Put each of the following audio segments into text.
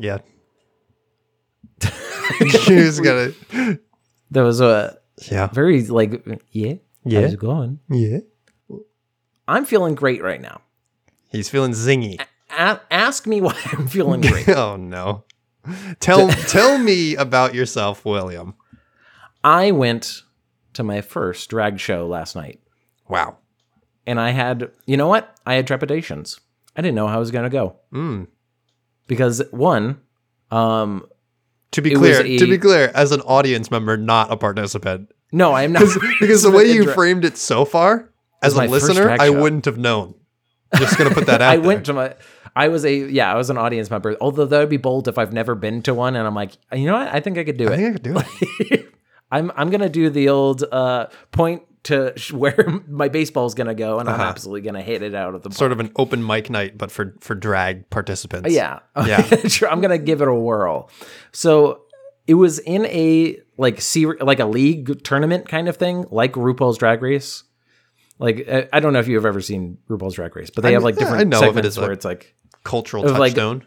Yeah. he was gonna. There was a Yeah. very like yeah. Yeah. How's it going? Yeah. I'm feeling great right now. He's feeling zingy. A- ask me why I'm feeling great. oh no. Tell tell me about yourself, William. I went to my first drag show last night, Wow. and I had you know what? I had trepidations. I didn't know how I was gonna go Mm. Because one, um, To be clear, was to be clear, as an audience member, not a participant, no, I'm not because the way you framed it so far, as a listener, I wouldn't have known. Just gonna put that out I there. went to my. I was a yeah. I was an audience member. Although that would be bold if I've never been to one, and I'm like, you know what? I think I could do I it. think I could do it. I'm I'm gonna do the old uh, point to where my baseball's gonna go, and I'm Uh-huh. absolutely gonna hit it out of the. Sort of an open mic night, but for for drag participants. Yeah. Yeah. I'm gonna give it a whirl. So it was in a like ser- like a league tournament kind of thing, like RuPaul's Drag Race. Like I- don't know if you've ever seen RuPaul's Drag Race, but they I have like different it segments as where it's like Cultural Of, like, touchstone.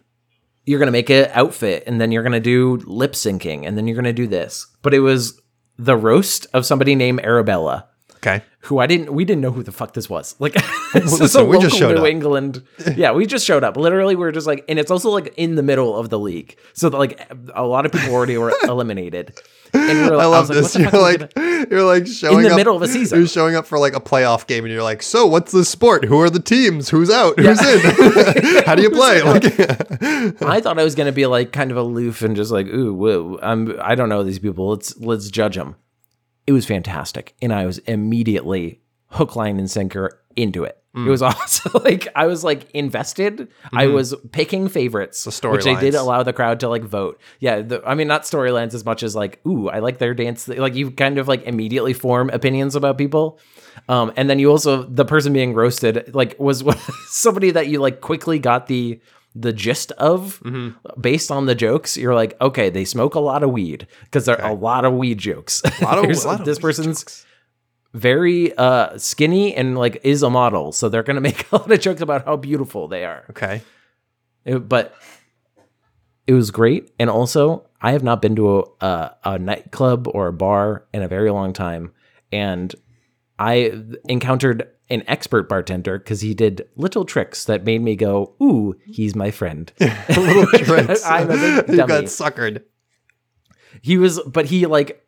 you're gonna make an outfit and then you're gonna do lip syncing and then you're gonna do this. But it was the roast of somebody named Arabella. Okay. who I didn't we didn't know who the fuck this was. Like this is a listen, we local just showed New up. England. Yeah, we just showed up. Literally, we are just like, and it's also like in the middle of the league, so that, like a lot of people already were eliminated. And we were, I love was this. the You're fuck are we like gonna- you're like showing the up middle of a season. You're showing up for like a playoff game, and you're like, "So, what's the sport? Who are the teams? Who's out? Who's in? How do you play?" Like, I thought I was gonna be like kind of aloof and just like, ooh, whoa, I'm I don't know these people. Let's let's judge them. It was fantastic, and I was immediately hook, line, and sinker into it. Mm. It was awesome. like I was like invested. I was picking favorites, Mm-hmm. The which they did allow the crowd to like vote. Yeah, the, I mean not storylines as much as like, ooh, I like their dance. Like you kind of like immediately form opinions about people. Um, and then you also the person being roasted like was somebody that you like quickly got the the gist of Mm-hmm. based on the jokes. You're like, okay, they smoke a lot of weed because there are a lot of weed jokes. lot of- There's- lot of this person's very uh skinny and like is a model, so they're gonna make a lot of jokes about how beautiful they are. okay. It- but it was great, and also I have not been to a, a, a nightclub or a bar in a very long time, and I encountered an expert bartender because he did little tricks that made me go, "Ooh, he's my friend." Little tricks. I'm a big got suckered. He was, but he like,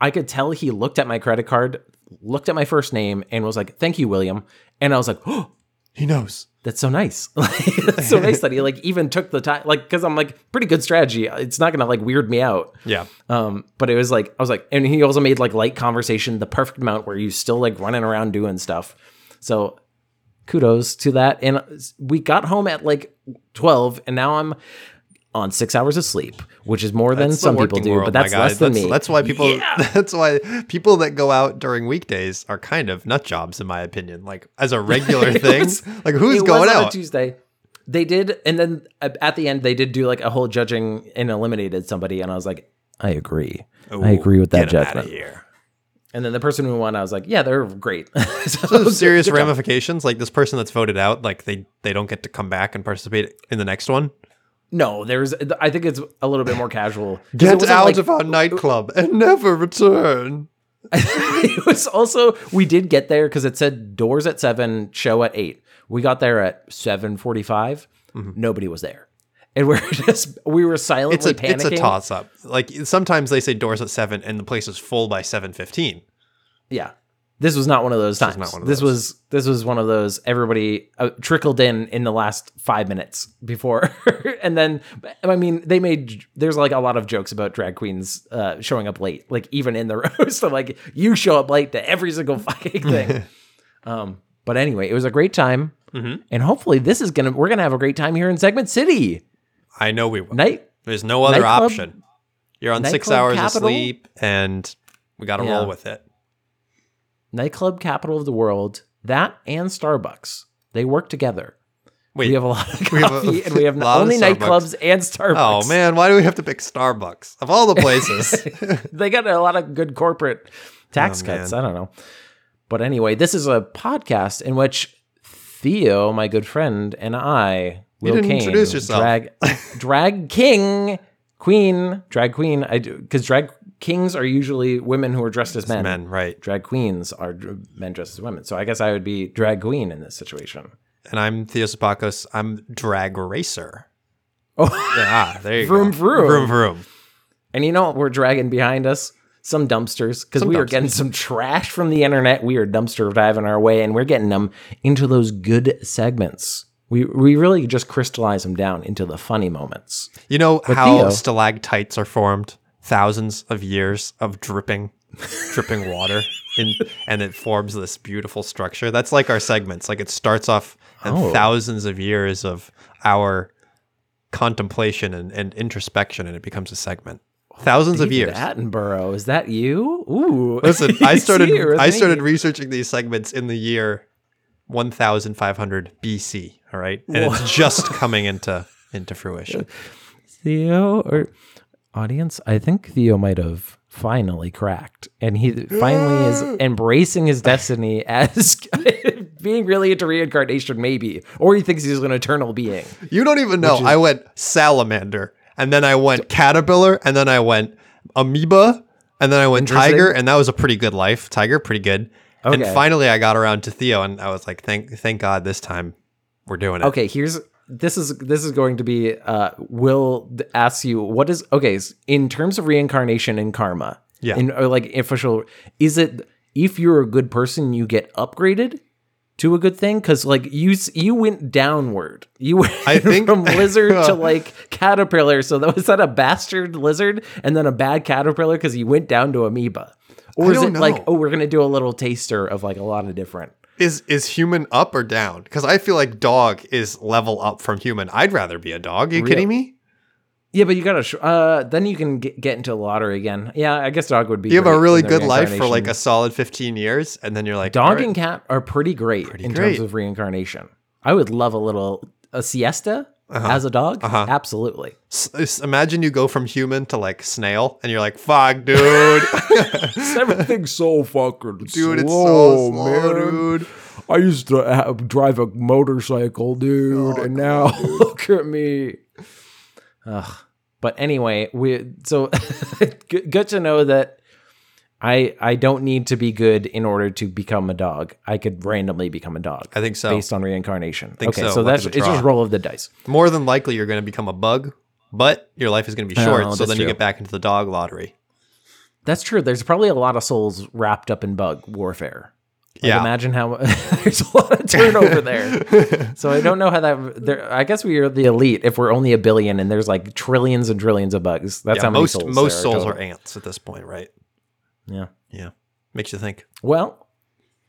I could tell he looked at my credit card, looked at my first name, and was like, "Thank you, William," and I was like, "Oh." He knows. that's so nice. That's so nice that he like even took the time, like, because I'm like pretty good strategy. It's not gonna like weird me out. Yeah. Um, but it was like I was like, and he also made like light conversation the perfect amount where you still like running around doing stuff. So kudos to that. And we got home at like twelve, and now I'm on six hours of sleep, which is more than That's the some people do, world, but that's less than that's, me. That's why people. Yeah. That's why people that go out during weekdays are kind of nut jobs, in my opinion. Like as a regular thing, was- like who's going was on a out? Tuesday. They did, and then at the end they did do like a whole judging and eliminated somebody, and I was like, I agree, I agree with that Get 'em outta judgment. And then the person who won, I was like, yeah, they're great. so, So serious good job. ramifications, like this person that's voted out, like they they don't get to come back and participate in the next one. No, there's. I think it's a little bit more casual. Get out like- of our nightclub and never return. it was also we did get there because it said doors at seven, show at eight. We got there at seven mm-hmm. Nobody was there, and we're just we were silently It's a panicking. it's a toss up. Like sometimes they say doors at seven and the place is full by seven fifteen. Yeah, This was not one of those times. one of this was this was one of those everybody uh, trickled in in the last five minutes before, and then I mean they made there's like a lot of jokes about drag queens uh, showing up late, like even in the roast. I'm like you show up late to every single fucking thing. um, but anyway, it was a great time, Mhm. and hopefully this is gonna we're gonna have a great time here in Segment City I know we will. night. There's no other Nightclub- option. You're on six hours capital? of sleep, and we got to Yeah. roll with it. Nightclub capital of the world. That and Starbucks they work together. Wait, we have a lot of we have a coffee, and we have only nightclubs and Starbucks. oh man, why do we have to pick Starbucks of all the places? they got a lot of good corporate oh, tax Oh, cuts. man. I don't know. But anyway, this is a podcast in which Theo, my good friend, and I, You didn't Kane, introduce yourself. drag, drag king, queen, drag queen. I do because drag kings are usually women who are dressed as men. Men, right? Drag queens are men dressed as women. So I guess I would be drag queen in this situation. And I'm Theo Sapakos. I'm drag racer. Oh, Ah, there you Vroom, go. vroom. vroom, vroom. And you know what we're dragging behind us? Some dumpsters because we are getting some trash from the internet. We are dumpster diving our way, and we're getting them into those good segments. We we really just crystallize them down into the funny moments. You know But how Theo- stalactites are formed? Thousands of years of dripping, dripping water, in, and it forms this beautiful structure. That's like our segments. Like it starts off and Oh. thousands of years of our contemplation and, and introspection, and it becomes a segment. Thousands of years. Attenborough, is that you? Ooh, Listen, I started I started researching these segments in the year 1500 BC, all right? And it's just coming into into fruition. Theo or audience, I think Theo might have finally cracked, and he finally is embracing his destiny as being really into reincarnation, maybe, or he thinks he's an eternal being. You don't even know. I went salamander, and then I went caterpillar, and then I went amoeba, and then I went tiger, and that was a pretty good life. Tiger, pretty good. And finally, I got around to Theo, and I was like, "Thank, thank God, this time we're doing it." Okay, here's this is this is going to be uh will ask you what is okay in terms of reincarnation and karma Yeah. in or like official is it if you're a good person you get upgraded to a good thing? Because like you you went downward. You went I think- from lizard to like caterpillar. So that was that a bastard lizard and then a bad caterpillar because you went down to amoeba? Or I is it like oh we're gonna do a little taster of like a lot of different Is is human up or down? Because I feel like dog is level up from human. I'd rather be a dog. Are you Real- kidding me? Yeah, but you gotta. Sh- uh, then you can get, get into the lottery again. Yeah, I guess dog would be. You have a really good life for like a solid 15 years, and then you're like, dog "All right, and cat are pretty great in great. terms of reincarnation. I would love a little a siesta as a dog. Uh-huh. Absolutely. s- s- imagine you go from human to like snail, and you're like, fuck, dude. Everything's so fucking dude, it's so slow, dude. I used to have, drive a motorcycle, dude, Oh, and now look at me. Ugh. But anyway, we so good, good to know that I I don't need to be good in order to become a dog. I could randomly become a dog. I think so. based on reincarnation. Okay, so. so, that's it's just roll of the dice. More than likely, you're going to become a bug, but your life is going to be Oh, short. so that's then you get back into the dog lottery. That's true. There's probably a lot of souls wrapped up in bug warfare. Like, Yeah. Imagine how there's a lot of turnover there. So I don't know how that. There, I guess we are the elite if we're only a billion and there's like trillions and trillions of bugs. That's yeah, how many most souls. most souls total. are ants at this point, right? Yeah. Yeah, makes you think. Well,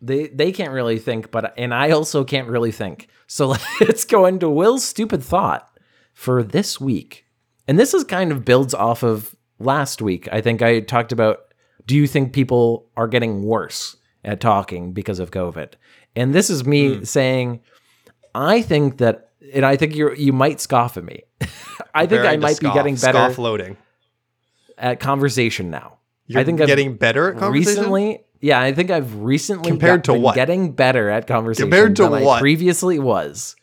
they they can't really think, but and I also can't really think. So let's go into Will's stupid thought for this week. And this is kind of builds off of last week. I think I talked about do you think people are getting worse at talking because of COVID? And this is me Hmm. saying I think that and I think you you might scoff at me. I think I might be getting better Scoff loading. at conversation now. You're I think I've getting better at conversation. recently yeah i think i've recently Compared got- to been what? getting better at conversation Compared to than I what? previously was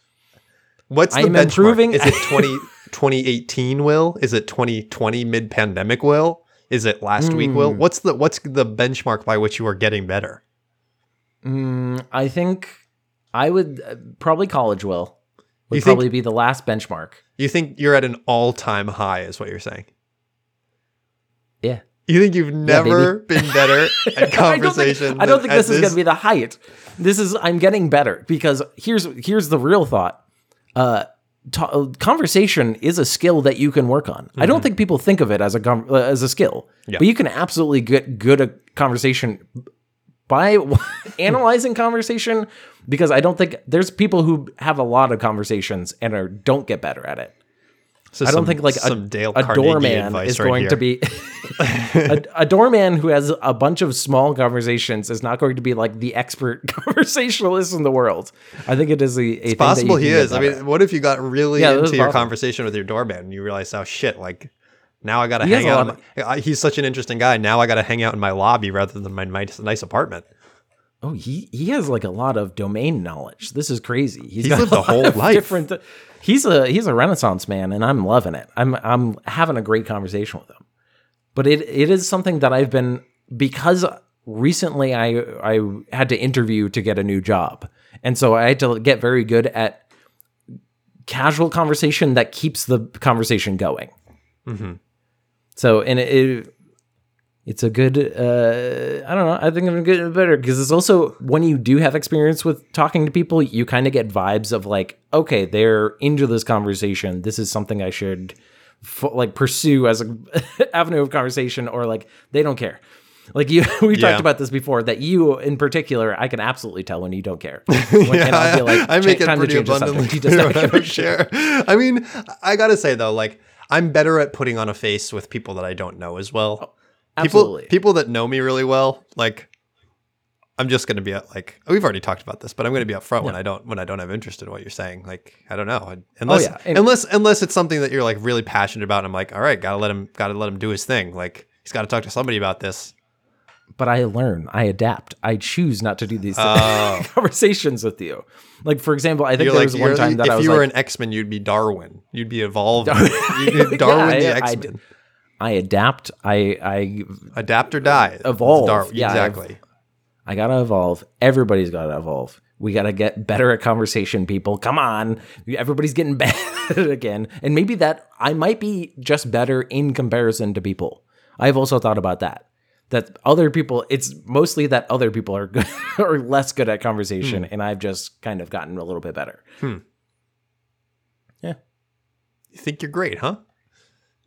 What's the I am benchmark? improving- Is it 20, 2018 will? Is it 2020 mid pandemic will? Is it last week will? Hmm. What's the what's the benchmark by which you are getting better? mm, i think i would uh, probably college will would You think- probably be the last benchmark You think you're at an all time high? Is what you're saying? yeah You think you've never been better at I don't conversation? think, I don't think at this is going to be the height. This is I'm getting better because here's here's the real thought. Uh, conversation is a skill that you can work on. I don't think people think of it as a com- uh, as a skill, Yeah. but you can absolutely get good at conversation by analyzing conversation. Because I don't think there's people who have a lot of conversations and are don't get better at it. So I don't some- think like a, Dale a doorman is right going here. to be a, a doorman who has a bunch of small conversations is not going to be like the expert conversationalist in the world. I think it is a, a that possible he is. I mean, what if you got really Yeah, into your possible. conversation with your doorman and you realize, oh shit, like now I got to hang out. my- uh, he's such an interesting guy. Now I got to hang out in my lobby rather than my nice, nice apartment. Oh, he he has like a lot of domain knowledge. This is crazy. He's got lived a a whole life. Different. He's a he's a renaissance man, and I'm loving it. I'm I'm having a great conversation with him. But it it is something that I've been because recently I I had to interview to get a new job, and so I had to get very good at casual conversation that keeps the conversation going. Mm-hmm. So and it, it it's a good uh I don't know, I think I'm getting better because it's also when you do have experience with talking to people, you kind of get vibes of like, okay, they're into this conversation. This is something I should f- like pursue as a avenue of conversation or like they don't care. Like you, we Yeah. talked about this before. That you, in particular, I can absolutely tell when you don't care. When, and I'll be like, I make it pretty abundantly. He does clear not when I give a don't shit. share. I mean, I gotta say though, like I'm better at putting on a face with people that I don't know as well. Oh, absolutely. people that know me really well, like I'm just gonna be at, like we've already talked about this, but I'm gonna be upfront when I don't when I don't have interest in what you're saying. Like I don't know, oh, unless Oh, yeah. And- unless unless it's something that you're like really passionate about. And I'm like, all right, gotta let him gotta let him do his thing. Like he's got to talk to somebody about this. but I learn, I adapt, I choose not to do these Oh. conversations with you. Like for example, I think You're there like, was one time that if I was you were like, an X Men, you'd be Darwin. You'd be evolved. You'd be Darwin Yeah, the X Men. I adapt, I I Adapt or die. Evolve. Dar- Yeah, exactly. I gotta evolve. Everybody's gotta evolve. We gotta get better at conversation, people. Come on, everybody's getting better again, and maybe that I might be just better in comparison to people. I've also thought about that. That other people, it's mostly that other people are good or less good at conversation, and I've just kind of gotten a little bit better. Hmm. Yeah, You think you're great, huh?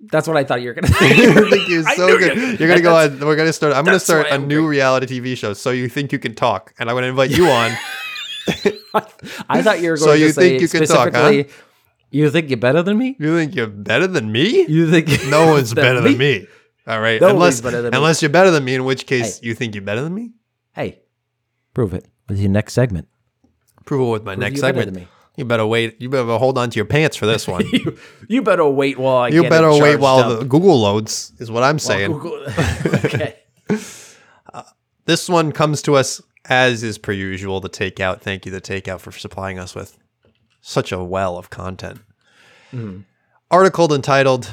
That's what I thought you were gonna. you think you're so good. you- You're gonna go on. We're gonna start. I'm gonna start a new reality TV show. So you think you can talk, and I'm gonna invite you on. I thought you were going to say, So to you say think you can talk, huh? You think you're better than me? You think you're better than me? You think No one's better than me. All right, unless than me. unless you're better than me, in which case you think you're better than me. Hey, prove it with your next segment. Prove it with my next you better segment. You better wait. You better hold on to your pants for this one. You, you better wait while I you better it wait while up. the Google loads. Is what I'm saying. Google- okay. Uh, this one comes to us as is per usual. The takeout. Thank you, the takeout, for supplying us with such a well of content. Hmm. Article entitled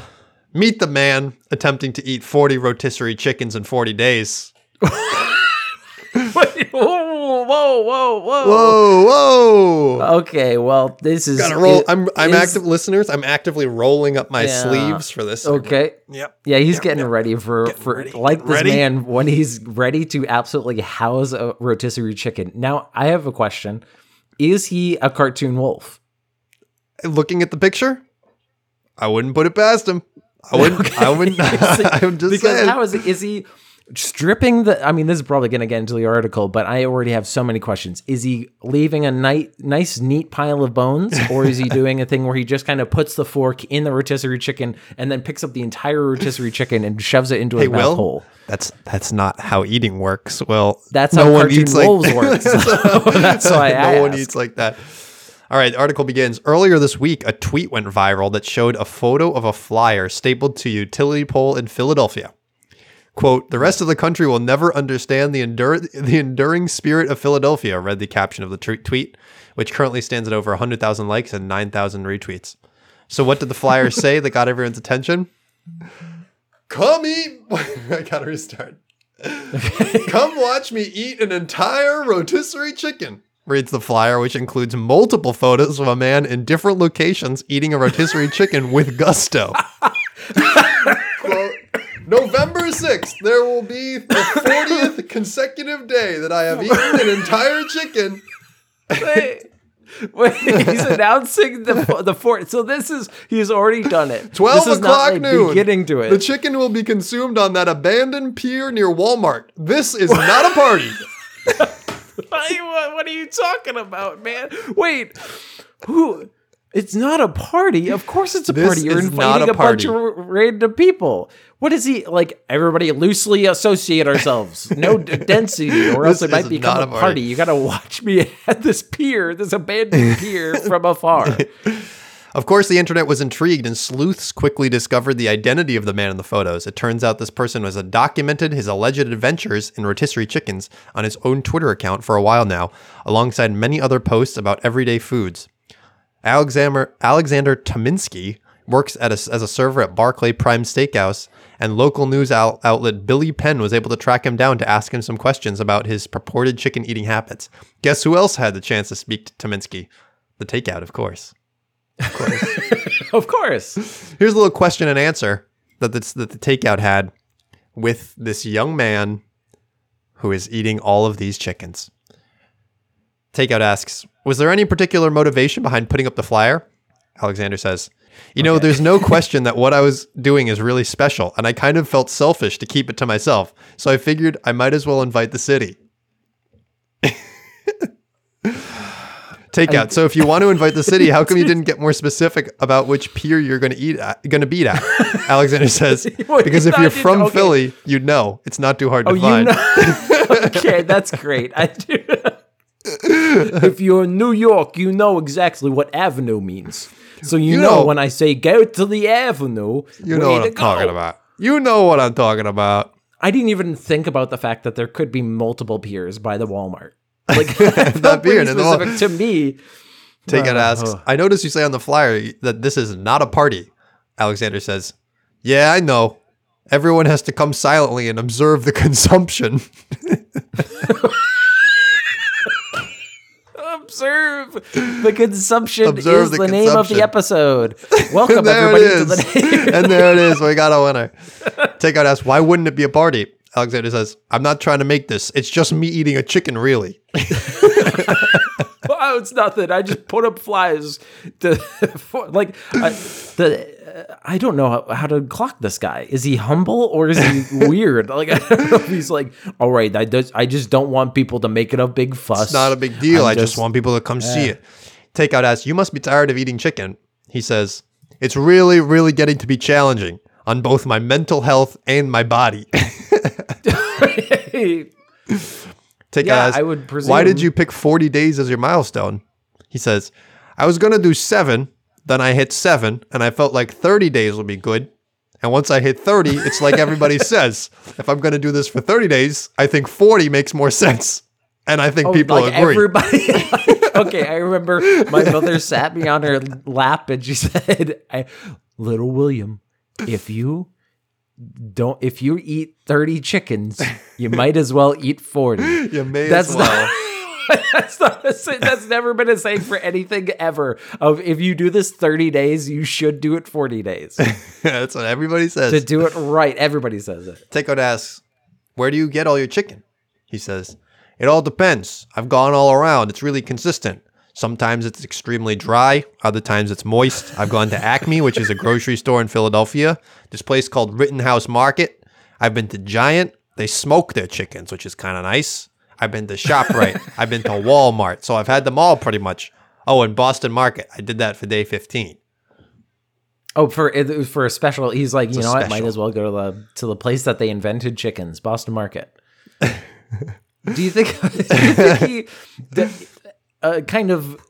"Meet the Man Attempting to Eat 40 Rotisserie Chickens in 40 Days." Wait, whoa, whoa, whoa, whoa. Whoa, whoa! Okay, well, this is Gotta roll. it I'm I'm is- active listeners. I'm actively rolling up my Yeah. sleeves for this. segment. Okay. Yep. Yeah, he's getting ready for for ready. like this Ready? man when he's ready to absolutely house a rotisserie chicken. Now, I have a question: Is he a cartoon wolf? Looking at the picture, I wouldn't put it past him. I wouldn't. I wouldn't. I'm just because saying. how is he, is he stripping the? I mean, this is probably going to get into the article, but I already have so many questions. Is he leaving a nice, nice, neat pile of bones, or is he doing a thing where he just kind of puts the fork in the rotisserie chicken and then picks up the entire rotisserie chicken and shoves it into his Hey, mouth hole? that's that's not how eating works. Well, That's how cartoon wolves work. So that's why I no one asked. eats like that. All right, the article begins. Earlier this week, a tweet went viral that showed a photo of a flyer stapled to a utility pole in Philadelphia. Quote, the rest of the country will never understand the, endure- the enduring spirit of Philadelphia, read the caption of the tw- tweet, which currently stands at over 100,000 likes and 9,000 retweets. So, what did the flyer say that got everyone's attention? Come eat. I gotta restart. Come watch me eat an entire rotisserie chicken. Reads the flyer, which includes multiple photos of a man in different locations eating a rotisserie chicken with gusto. Quote, November 6th, there will be the 40th consecutive day that I have eaten an entire chicken. Wait, wait, he's announcing the the fourth. So this is he's already done it. 12 this is o'clock not, like, noon. Getting to it. The chicken will be consumed on that abandoned pier near Walmart. This is not a party. what, what are you talking about, man? Wait, who? It's not a party. Of course, it's a This party. You're is not inviting a a, bunch party. of r- random people. What is he like? Everybody loosely associate ourselves. No d- density, or else This it might is become not a a party. party. You got to watch me at this pier, this abandoned pier from afar. Of course, the internet was intrigued, and sleuths quickly discovered the identity of the man in the photos. It turns out this person was documented his alleged adventures in rotisserie chickens on his own Twitter account for a while now, alongside many other posts about everyday foods. Alexander Alexander Tominsky works at a, as a server at Barclay Prime Steakhouse, and local news out- outlet Billy Penn was able to track him down to ask him some questions about his purported chicken eating habits. Guess who else had the chance to speak to Tominsky? The takeout, of course. of course. Here's a little question and answer that the, that the takeout had with this young man who is eating all of these chickens. Takeout asks, Was there any particular motivation behind putting up the flyer? Alexander says, You know, there's no question that what I was doing is really special, and I kind of felt selfish to keep it to myself, so I figured I might as well invite the city. Takeout. So if you want to invite the city, how come you didn't get more specific about which pier you're going to eat at, going to beat at? Alexander says, because if you're from okay. Philly, you'd know. It's not too hard oh, to Oh, you find. know. okay, that's great. I do. if you're in New York, you know exactly what avenue means. So you, You know, know- when I say go to the avenue, You know what I'm talking about. You know what I'm talking about. I didn't even think about the fact that there could be multiple piers by the Walmart. Like that beer, all- specific to me. Takeout Uh, asks, I noticed you say on the flyer that this is not a party. Alexander says, Yeah, I know. Everyone has to come silently and observe the consumption. Observe the consumption Observe is the the, name of the episode. Welcome there everybody it to the name. and there it is. We got a winner. Takeout asks, Why wouldn't it be a party? Alexander says, I'm not trying to make this. It's just me eating a chicken, really. oh, it's nothing. I just put up flies to for, like I, the. Uh, I don't know how, how to clock this guy. Is he humble or is he weird? Like I don't know he's like, all right, I does. I just don't want people to make it a big fuss. It's not a big deal. I'm I just, want people to come see it. Takeout asks, You must be tired of eating chicken. He says, It's really, really getting to be challenging on both my mental health and my body. Takeout Yeah, I would Why did you pick 40 days as your milestone? He says, I was going to do seven, then I hit seven, and I felt like 30 days would be good. And once I hit 30, it's like everybody says, if I'm going to do this for 30 days, I think 40 makes more sense. And I think oh, people Oh, like agree. everybody. okay, I remember my mother sat me on her lap and she said, I, "Little William, if you don't, if you eat thirty chickens, you might as well eat 40. You may That's as well. not. That's not a that's never been a saying for anything ever. Of if you do this 30 days, you should do it 40 days. That's what everybody says. to do it right, everybody says it. Takeout asks, Where do you get all your chicken? He says, It all depends. I've gone all around. It's really consistent. Sometimes it's extremely dry, other times it's moist. I've gone to Acme, which is a grocery store in Philadelphia, this place called Rittenhouse Market. I've been to Giant. They smoke their chickens, which is kind of nice. I've been to ShopRite. I've been to Walmart. So I've had them all pretty much. Oh, and Boston Market. I did that for day 15. Oh, for it was for a special. He's like, you know what? Might as well go to the to the place that they invented chickens, Boston Market. do you think? do you think he uh, kind of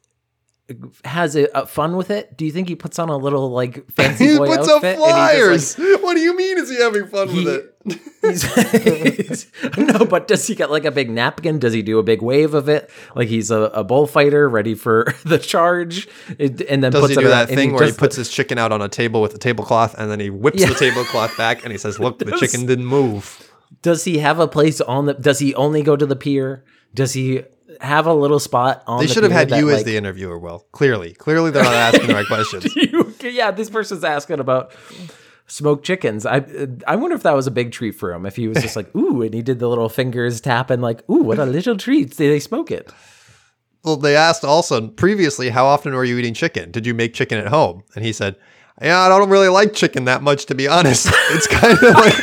has a, a fun with it? Do you think he puts on a little like fancy He boy puts outfit? he flyers. what do you mean is he having fun He- with it? like, he's- no, but does he get like a big napkin? Does he do a big wave of it? Like he's a, a bullfighter ready for the charge, It- and then Does puts he it do that thing where he does the- puts his chicken out on a table with a tablecloth and then he whips Yeah. the tablecloth back and he says, Look, the chicken didn't move. Does he have a place on the? Does he only go to the pier? Does he have a little spot on? They the should have had that, you as like, the interviewer, Well, Clearly. Clearly they're not asking the right questions. you, yeah, this person's asking about smoked chickens. I I wonder if that was a big treat for him. If he was just like, ooh, and he did the little fingers tap and like, ooh, what a little treat. Did they smoke it? Well, they asked also previously, how often were you eating chicken? Did you make chicken at home? And he said, Yeah, I don't really like chicken that much, to be honest. It's kind of like.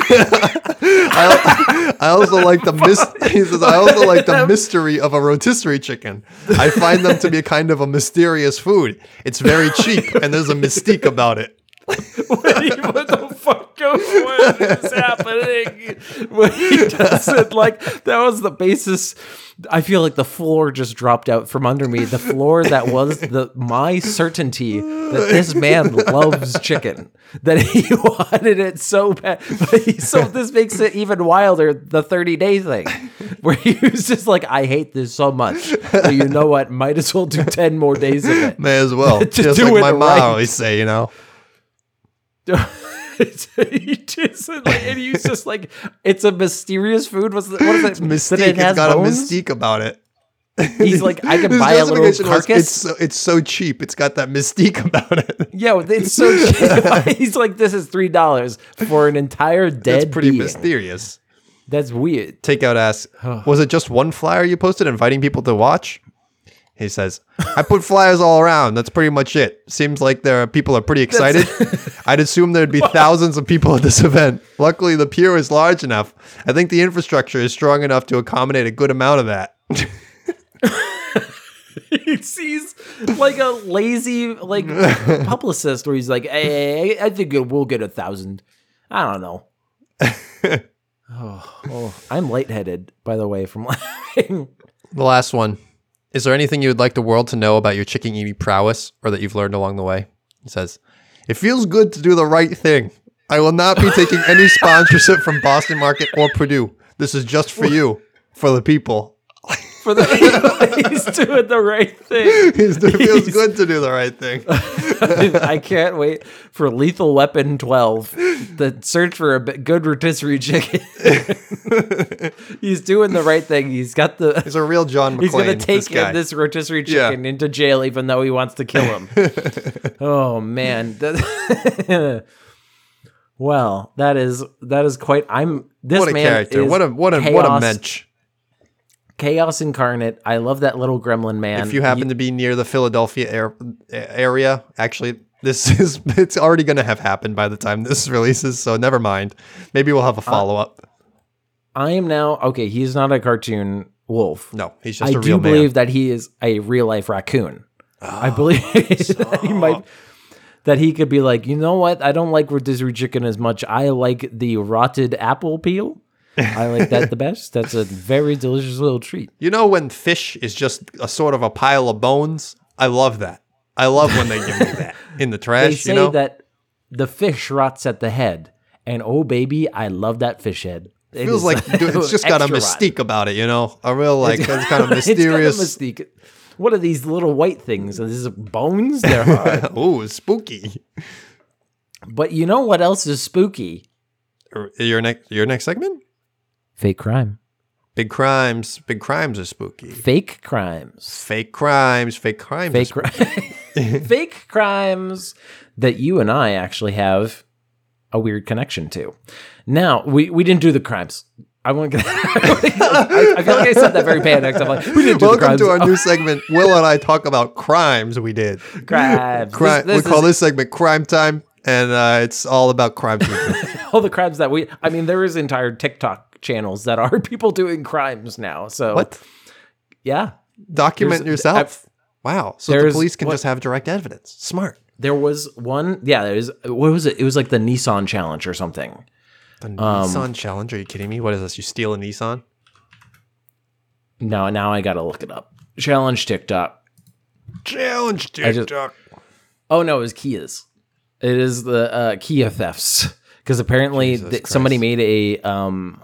I, I also like the mis- he says, I also like the mystery of a rotisserie chicken. I find them to be a kind of a mysterious food. It's very cheap, and there's a mystique about it. Wait, what the fuck goes what is happening? When he does it like that was the basis. I feel like the floor just dropped out from under me. The floor that was the my certainty that this man loves chicken. That he wanted it so bad. But he, so this makes it even wilder, the 30 day thing. Where he was just like, I hate this so much. But you know what? Might as well do 10 more days of it. May as well. To Just do like it my mom right. always say, you know. He just like, and he's just like it's a mysterious food. What's the, what is it? Mystique. That it has it's got bones? a mystique about it. He's like, I can buy a little was, carcass. It's so, it's so cheap. It's got that mystique about it. Yeah, it's so cheap. he's like, this is three dollars for an entire dead That's pretty being. mysterious. That's weird. Takeout asks, was it just one flyer you posted inviting people to watch? He says, I put flyers all around. That's pretty much it. Seems like there are people are pretty excited. I'd assume there'd be thousands of people at this event. Luckily, the pier is large enough. I think the infrastructure is strong enough to accommodate a good amount of that. he sees like a lazy like publicist where he's like, hey, I think we'll get a thousand. I don't know. oh, oh, I'm lightheaded, by the way, from laughing. The last one. Is there anything you would like the world to know about your chicken eating prowess or that you've learned along the way? He says, It feels good to do the right thing. I will not be taking any sponsorship from Boston Market or Perdue. This is just for you, for the people. For the he's doing the right thing. He's, It feels He's- good to do the right thing. I can't wait for Lethal Weapon 12, the search for a good rotisserie chicken. he's doing the right thing. He's got the. He's a real John McClane. He's gonna take this this rotisserie Yeah. chicken into jail, even though he wants to kill him. oh man, well, that is that is quite. I'm this what a man character. is What a what a what a mensch. Chaos incarnate. I love that little gremlin man. If you happen to be near the Philadelphia air, area, actually, this is it's already going to have happened by the time this releases. So never mind. Maybe we'll Uh, have a follow up. I am now okay. He's not a cartoon wolf. no, he's just I do believe man. that he is a real life raccoon. Oh, I believe that he might that he could be like, you know what? I don't like rotisserie chicken as much. I like the rotted apple peel. I like that the best. That's a very delicious little treat. You know when fish is just a sort of a pile of bones? I love that. I love when they give me that in the trash. They say you know, that the fish rots at the head, and oh baby, I love that fish head. It feels like dude, it's just got a extra rotten. mystique about it. You know, a real like it's kind of It's got a mysterious. mystique. What are these little white things? Is this bones? They're hard. Ooh, spooky. but you know what else is spooky? Er, your next your next segment? Fake crime. Big crimes. Big crimes are spooky. Fake crimes. Fake crimes. Fake crimes. Fake cri- fake crimes that you and I actually have a weird connection to. Now, we, we didn't do the crimes. I want to I, I feel like I said that very panicked. I'm like, we didn't Welcome to our new segment. Will and I talk about crimes we did. crimes. Crime. This- we call is this segment Crime Time, and uh, it's all about crimes all the crimes that we. I mean, there is entire TikTok channels that are people doing crimes now. So what? Yeah, Document There's- yourself. wow. So the police can what- just have direct evidence. Smart. there was one. Yeah, there's. What was it? It was like the Nissan challenge or something. The Um, Nissan challenge? Are you kidding me? What is this? You steal a Nissan? No, now I gotta look it up. Challenge TikTok. Challenge I just- TikTok. Oh no, it was Kia's. It is the uh, Kia thefts because apparently th- somebody made a um,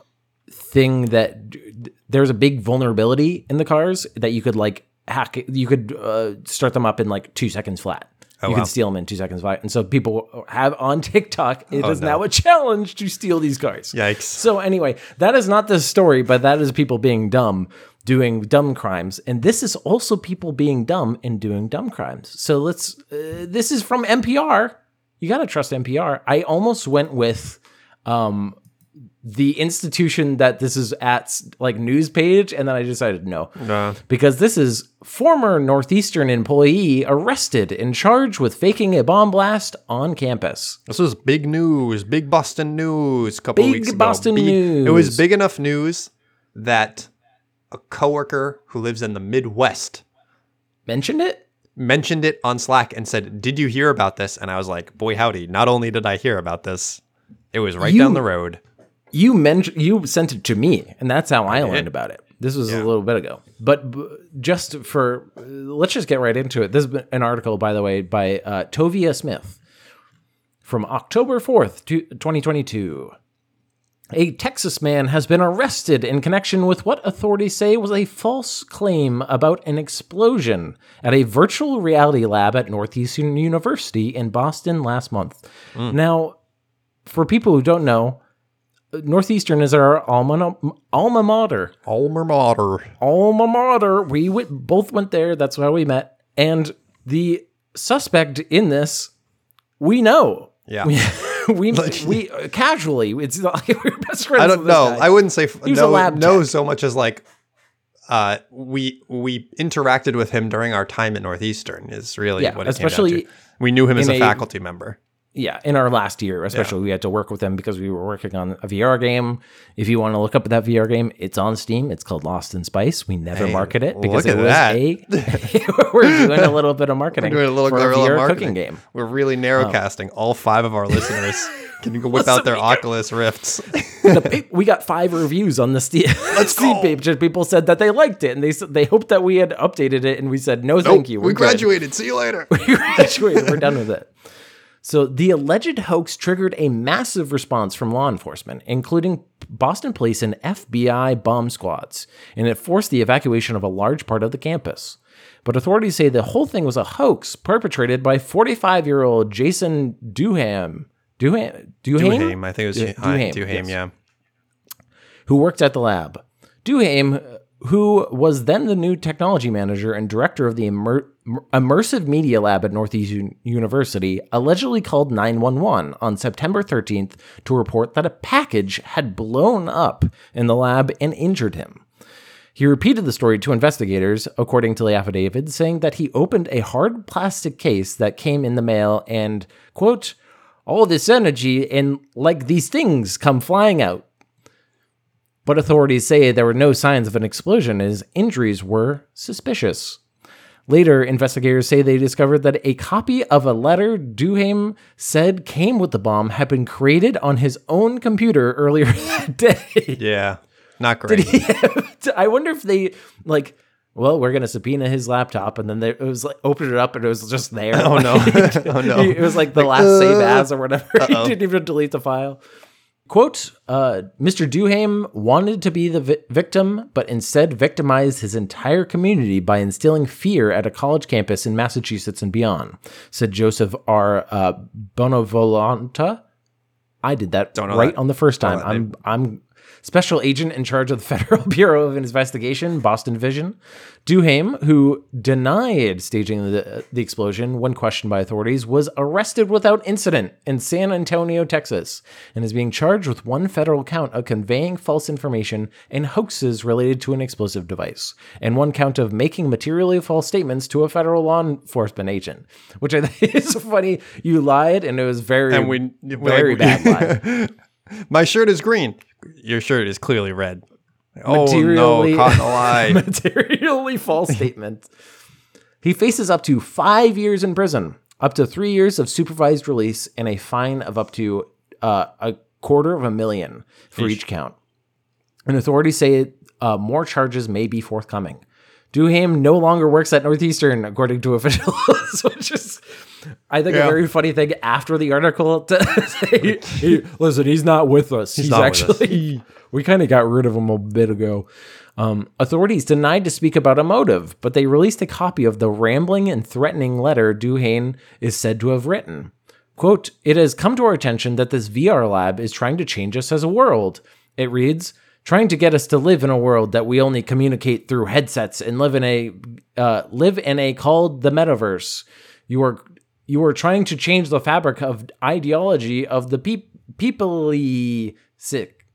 thing that there's a big vulnerability in the cars that you could like hack. You could uh, start them up in like two seconds flat. you Oh, wow. could steal them in two seconds flat, and so people have on TikTok. It is Oh, no. now a challenge to steal these cars. Yikes. So anyway, that is not the story, but that is people being dumb, doing dumb crimes, and this is also people being dumb and doing dumb crimes. So let's. Uh, this is from NPR. you got to trust NPR. I almost went with um, the institution that this is at, like news page, and then I decided no, Nah. because this is former Northeastern employee arrested and charged with faking a bomb blast on campus. This was big news, big Boston news a couple Big weeks ago. Boston news. It was big enough news that a coworker who lives in the Midwest Mentioned it. mentioned it on Slack and said, "Did you hear about this?" And I was like, "Boy, howdy! Not only did I hear about this, it was right You- down the road." You mentioned you sent it to me and that's how i learned about it. This was a little bit ago. But b- just for let's just get right into it. This is an article by the way by uh, tovia smith from october 4th 2022 a Texas man has been arrested in connection with what authorities say was a false claim about an explosion at a virtual reality lab at Northeastern University in Boston last month. Now, for people who don't know, Northeastern is our alma, alma mater. Alma mater. Alma mater. We w- both went there. That's how we met. And the suspect in this, we know. Yeah. we we casually. It's not like we're best friends. I don't know. guy. I wouldn't say f- He was a no, no tech. so much as like uh, we we interacted with him during our time at Northeastern is really Yeah, what it especially came down to. We knew him as a a- faculty member. Yeah, in our last year, especially, we had to work with them because we were working on a VR game. If you want to look up that VR game, it's on Steam. It's called Lost in Spice. We never Hey, market it because it was that. a. we're doing a little bit of marketing We're Doing a little for a VR marketing. cooking game. We're really narrowcasting. Um, all five of our listeners can you go whip out their Oculus Rifts. The we got five reviews on the Steam, Steam page. People said that they liked it and they they hoped that we had updated it, and we said no, thank you. we We're good." graduated. See you later. we graduated. We're done with it. So the alleged hoax triggered a massive response from law enforcement, including Boston Police and FBI bomb squads, and it forced the evacuation of a large part of the campus. But authorities say the whole thing was a hoax perpetrated by 45-year-old Jason Duham. Duham? Duham? Duhaime, I think it was Duham. Duhaime, yes. yeah. who worked at the lab. Duhaime, who was then the new technology manager and director of the Immer- Immersive Media Lab at Northeastern University, allegedly called 911 on September 13th to report that a package had blown up in the lab and injured him. He repeated the story to investigators, according to the affidavit, saying that he opened a hard plastic case that came in the mail and, quote, all this energy and like these things come flying out. But authorities say there were no signs of an explosion as injuries were suspicious. Later, investigators say they discovered that a copy of a letter Duham said came with the bomb had been created on his own computer earlier that day. Yeah. Not great. I wonder if they like. Well, we're gonna subpoena his laptop, and then they, it was like opened it up, and it was just there. Oh, no. Oh, no. It was like the last save uh, as or whatever. he didn't even delete the file. Quote: uh, Mr. Duham wanted to be the vi- victim, but instead victimized his entire community by instilling fear at a college campus in Massachusetts and beyond," said Joseph R. Uh, Bonavolonta. I did that right that. on the first time. I'm I'm special agent in charge of the Federal Bureau of Investigation, Boston Vision. Duhaime, who denied staging the, the explosion when questioned by authorities, was arrested without incident in San Antonio, Texas, and is being charged with one federal count of conveying false information and hoaxes related to an explosive device, and one count of making materially false statements to a federal law enforcement agent. Which I think is funny. You lied, and it was very, And we- very like- bad lie. My shirt is green. Your shirt is clearly red. Oh no, caught in a lie. materially false statement. He faces up to five years in prison, up to three years of supervised release, and a fine of up to uh, a quarter of a million for each count. And authorities say uh, more charges may be forthcoming. Duham no longer works at Northeastern, according to officials, which is, I think, Yeah. a very funny thing after the article to say, "Hey, listen, he's not with us. He's, not with us." actually, we kind of got rid of him a bit ago. Um, authorities denied to speak about a motive, but they released a copy of the rambling and threatening letter Duhaime is said to have written. Quote, it has come to our attention that this VR lab is trying to change us as a world. It reads, trying to get us to live in a world that we only communicate through headsets and live in a uh, live in a called the metaverse. You are you are trying to change the fabric of ideology of the peop peoply sick.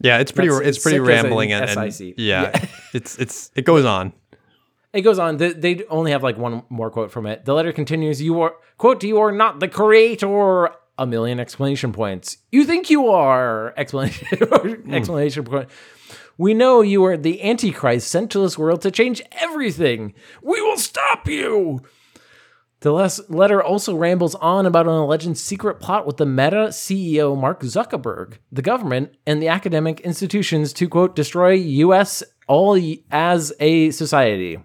Yeah, it's pretty. That's it's pretty sick as in rambling and, and yeah, Yeah. it's it's it goes on. It goes on. They, they only have like one more quote from it. The letter continues. You are quote. You are not the creator. A million explanation points. You think you are explanation hmm. explanation point. We know you are the Antichrist sent to this world to change everything. We will stop you. The letter also rambles on about an alleged secret plot with the Meta CEO Mark Zuckerberg, the government, and the academic institutions to quote destroy U.S. all as a society.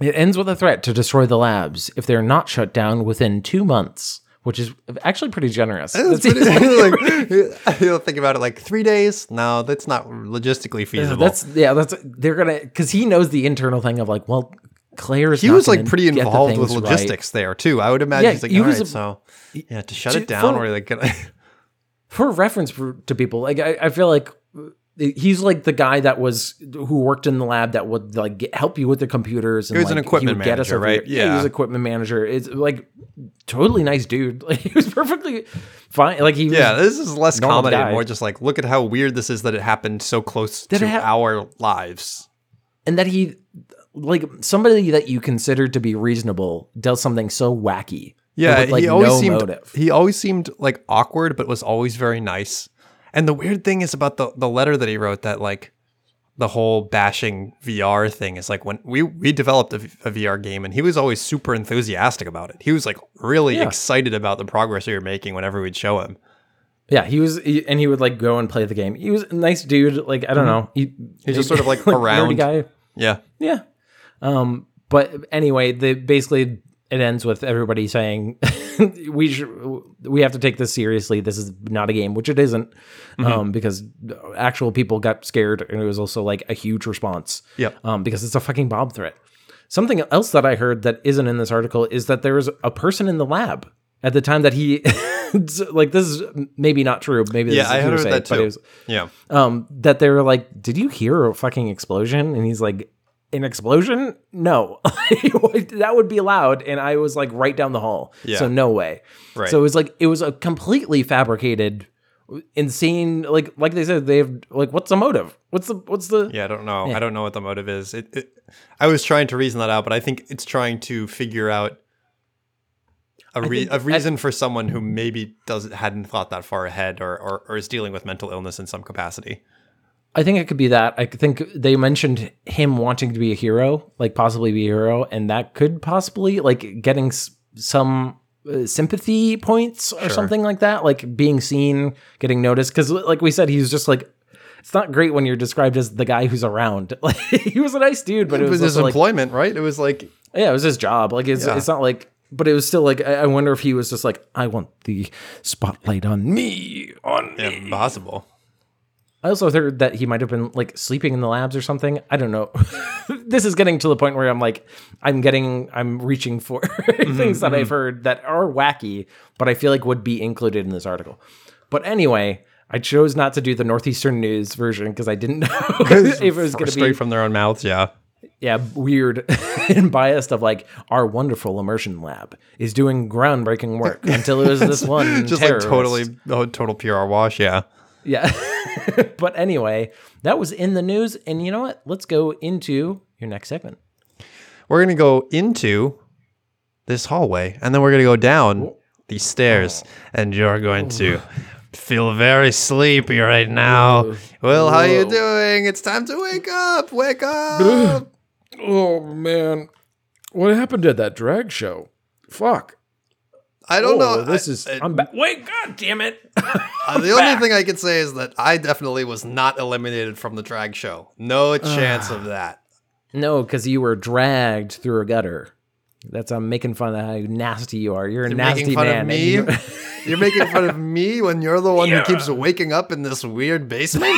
It ends with a threat to destroy the labs if they're not shut down within two months, which is actually pretty generous. That's- pretty, like, you don't think about it like three days. No, that's not logistically feasible. That's yeah. That's they're gonna because he knows the internal thing of like, well, Claire's. he not was like pretty involved with things right. logistics there too. I would imagine Yeah, he's like, he all was right, a- so yeah, to shut to- it down, for- or like, for reference for, to people like I, I feel like uh, he's like the guy that was who worked in the lab that would like get, help you with the computers and He was an like, equipment would get us manager, right? here. he was equipment manager it's like totally nice dude like he was perfectly fine like he was, yeah, this is less comedy, more just like, look at how weird this is that it happened so close Did to hap- our lives. and that he like somebody that you consider to be reasonable does something so wacky Yeah, with, like he always no seemed motive he always seemed like awkward, but was always very nice. And the weird thing is about the the letter that he wrote that like the whole bashing VR thing is like when we we developed a VR game and he was always super enthusiastic about it. He was like really Yeah. excited about the progress we were making whenever we'd show him. yeah he was he, and he would like go and play the game he was a nice dude like i don't know he, Mm-hmm. He's just sort of like nerdy around. guy Yeah. Yeah. Um, but anyway, the basically it ends with everybody saying we should we have to take this seriously. This is not a game, which it isn't, Mm-hmm. um, because actual people got scared, and it was also like a huge response. Yeah, Um, because it's a fucking bomb threat. Something else that I heard that isn't in this article is that there was a person in the lab at the time that he like this is maybe not true. Maybe this Yeah, is I heard hearsay, that but too. it was Yeah. um, that they were like, "Did you hear a fucking explosion?" And he's like, "An explosion? No, that would be loud." And I was like, right down the hall, Yeah. so no way. Right. So it was like it was a completely fabricated, insane. Like like they said, they have like, what's the motive? What's the what's the? Yeah, I don't know. I don't know what the motive is. It, it, I was trying to reason that out, but I think it's trying to figure out a, re- a reason for someone who maybe doesn't hadn't thought that far ahead, or, or or is dealing with mental illness in some capacity. I think it could be that. I think they mentioned him wanting to be a hero, like possibly be a hero, and that could possibly like getting s- some uh, sympathy points or something like that, like being seen, getting noticed. Because, like we said, he's just like it's not great when you're described as the guy who's around. Like he was a nice dude, but it It was was his like employment, right? It was like yeah, it was his job. Like it's Yeah. it's not like. But it was still like I I wonder if he was just like I want the spotlight on me on me. I also heard that he might have been like sleeping in the labs or something. I don't know. this is getting to the point where I'm like, I'm getting, I'm reaching for mm-hmm, things that I've mm-hmm. heard that are wacky, but I feel like would be included in this article. But anyway, I chose not to do the Northeastern News version because I didn't know if it was going to be straight from their own mouths. Yeah, yeah, weird and biased of like our wonderful immersion lab is doing groundbreaking work until it was this one just like totally, oh, total PR wash. Yeah. Yeah. but anyway, that was in the news. And you know what? Let's go into your next segment. We're gonna go into this hallway, and then we're gonna go down these stairs, oh. and you're going to feel very sleepy right now. Well, how are you doing? It's time to wake up. Wake up. Oh, man. What happened at that drag show? Fuck. I don't know. This I- is. I- I'm back. Wait, god damn it. uh, the only thing I can say is that I definitely was not eliminated from the drag show. No chance of that. no, because you were dragged through a gutter. That's I'm making fun of how nasty you are. You're a You're nasty making fun man. of me. you- You're making fun of me when you're the one who keeps waking up in this weird basement.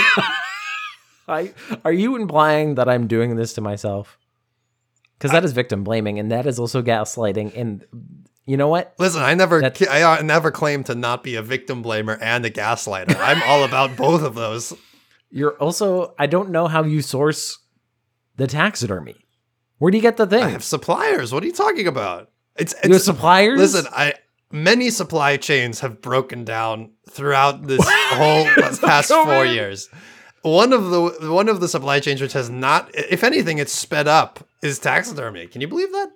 I, are you implying that I'm doing this to myself? Because that is victim blaming, and that is also gaslighting. And you know what? Listen, I never, That's- I uh, never claimed to not be a victim blamer and a gaslighter. I'm all about both of those. You're also. I don't know how you source the taxidermy. Where do you get the thing? I have suppliers. What are you talking about? It's, Your suppliers? listen. I many supply chains have broken down throughout this whole past four years. One of the one of the supply chains which has not, if anything, it's sped up is taxidermy. Can you believe that?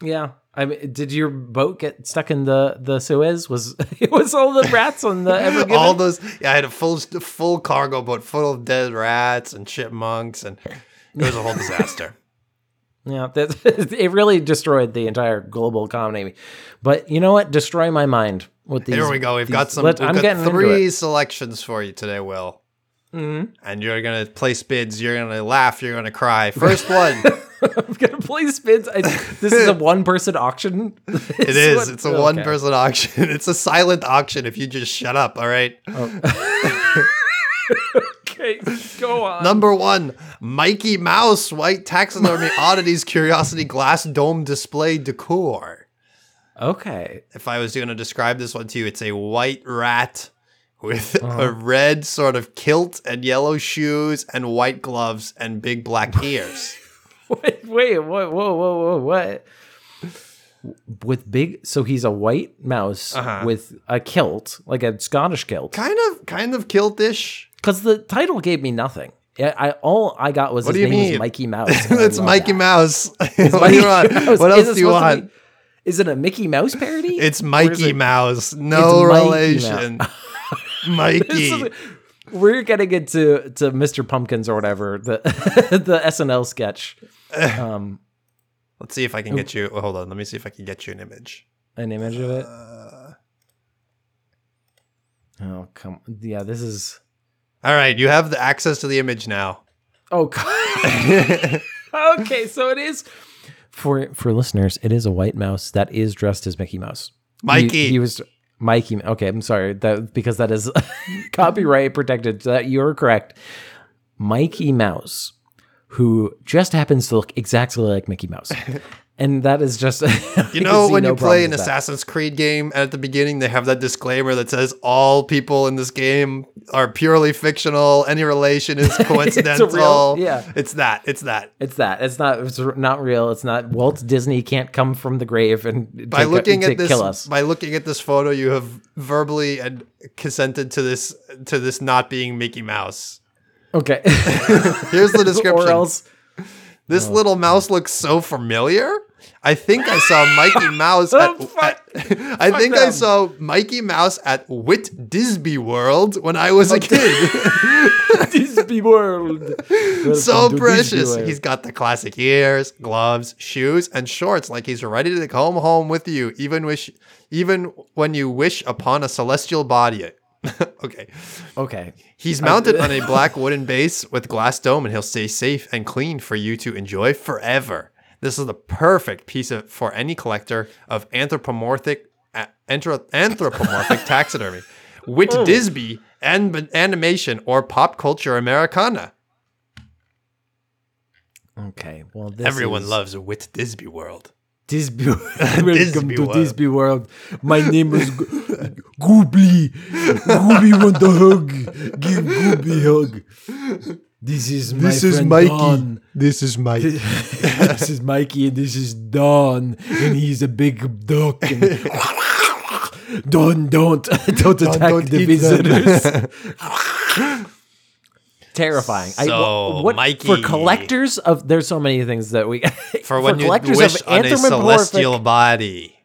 Yeah. I mean, did your boat get stuck in the the Suez? Was it was all the rats on the Ever Given? All those, yeah, I had a full full cargo boat full of dead rats and chipmunks, and it was a whole disaster. Yeah, that, it really destroyed the entire global economy. But you know what? Destroy my mind with these. Here we go. We've these- got some. let- we've I'm got getting three selections for you today, Will. Mhm. And you're gonna place bids. You're gonna laugh. You're gonna cry. First one. I'm gonna play spins. I, this is a one person auction. It is. It's a one person auction. It's a silent auction if you just shut up, all right? Okay, go on. Number one, Mikey Mouse, White Taxidermy Oddities Curiosity Glass Dome Display Decor. okay. If I was going to describe this one to you, it's a white rat with Uh-huh. a red sort of kilt and yellow shoes and white gloves and big black ears. Wait, wait, whoa, whoa, whoa, whoa, what? With big, so he's a white mouse Uh-huh. with a kilt, like a Scottish kilt. kind of, kind of kiltish. Because the title gave me nothing. I, I all I got was What his do you was mean? Mikey Mouse. it's love Mikey that. Mouse. what do you want? Mouse. What Is else do you want? be- is it a Mickey Mouse parody? It's Or Mikey it- Mouse. No It's Mikey relation. This Mikey. is- we're getting into to Mr. Pumpkins or whatever the the SNL sketch. Um, Let's see if I can get you. oh, hold on. Let me see if I can get you an image. an image of it. Uh, Oh come, yeah, this is. all right. You have the access to the image now. Oh, God. okay, so it is for for listeners. It is a white mouse that is dressed as Mickey Mouse. He- Mikey. he, was Mikey. Okay, I'm sorry that because that is copyright protected. So that you're correct. Mikey Mouse, who just happens to look exactly like Mickey Mouse, and that is just You know when you play an Assassin's Creed game at the beginning they have that disclaimer that says all people in this game are purely fictional. Any relation is coincidental. yeah. It's that. It's that. It's that. It's not. It's not real. It's not. Walt Disney can't come from the grave and By take- looking to at this kill us. by looking at this photo, you have verbally and consented to this to this not being Mickey Mouse. Okay. Here's the description. or else. This Oh. little mouse looks so familiar. I think I saw Mikey Mouse at, Oh, at- I think I saw Mikey Mouse at Wit Disney World when I was a kid. Disney World. so Welcome Disney precious. World. He's got the classic ears, gloves, shoes, and shorts like he's ready to come home with you, even wish even when you wish upon a celestial body. okay. okay. He's mounted on a black wooden base with glass dome, and he'll stay safe and clean for you to enjoy forever. This is the perfect piece of, for any collector of anthropomorphic a- anthropomorphic taxidermy, Wit Oh. Disney, and animation or pop culture Americana. Okay. Well, this Everyone is loves Wit Disney World. Disney. Welcome Disney to World. Disney World. My name is Go- Goobly. Goobly want a hug. Give Goobly hug. This is my friend Don. This is Mikey. this is Mikey and this is Don, and he's a big duck. And Don, don't don't attack don't the visitors. Terrifying. So, wha- what, for Mikey- collectors of there's so many things that we For when you collectors wish of on a anthropomorphic- celestial body.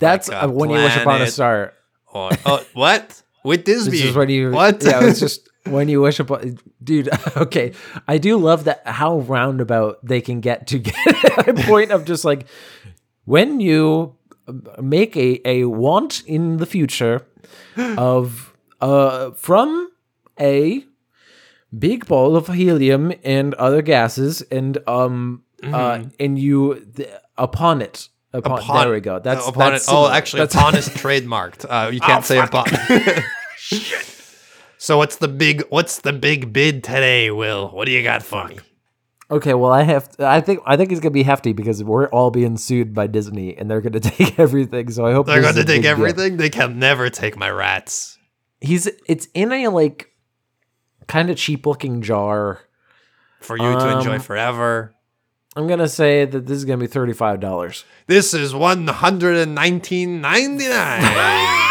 That's like a uh, when you wish upon a star. Or, oh, what? With Disney? This is when you what? Yeah, it's just when you wish upon, dude. Okay, I do love that how roundabout they can get to get a point of just like when you make a a want in the future of uh from a big ball of helium and other gases and um uh and you th- upon it upon, there we go that's uh, upon that's it. Oh, actually, That's- upon is trademarked. Uh, you can't say upon. So what's the big? What's the big bid today, Will? What do you got for me? Okay, well, I have. I think. I think it's gonna be hefty because we're all being sued by Disney, and they're gonna take everything. So I hope They're gonna take big deal. everything. They can never take my rats. He's. It's in a like, kind of cheap looking jar. For you to enjoy Um, forever. I'm gonna say that this is gonna be thirty five dollars. This is one hundred and nineteen ninety nine.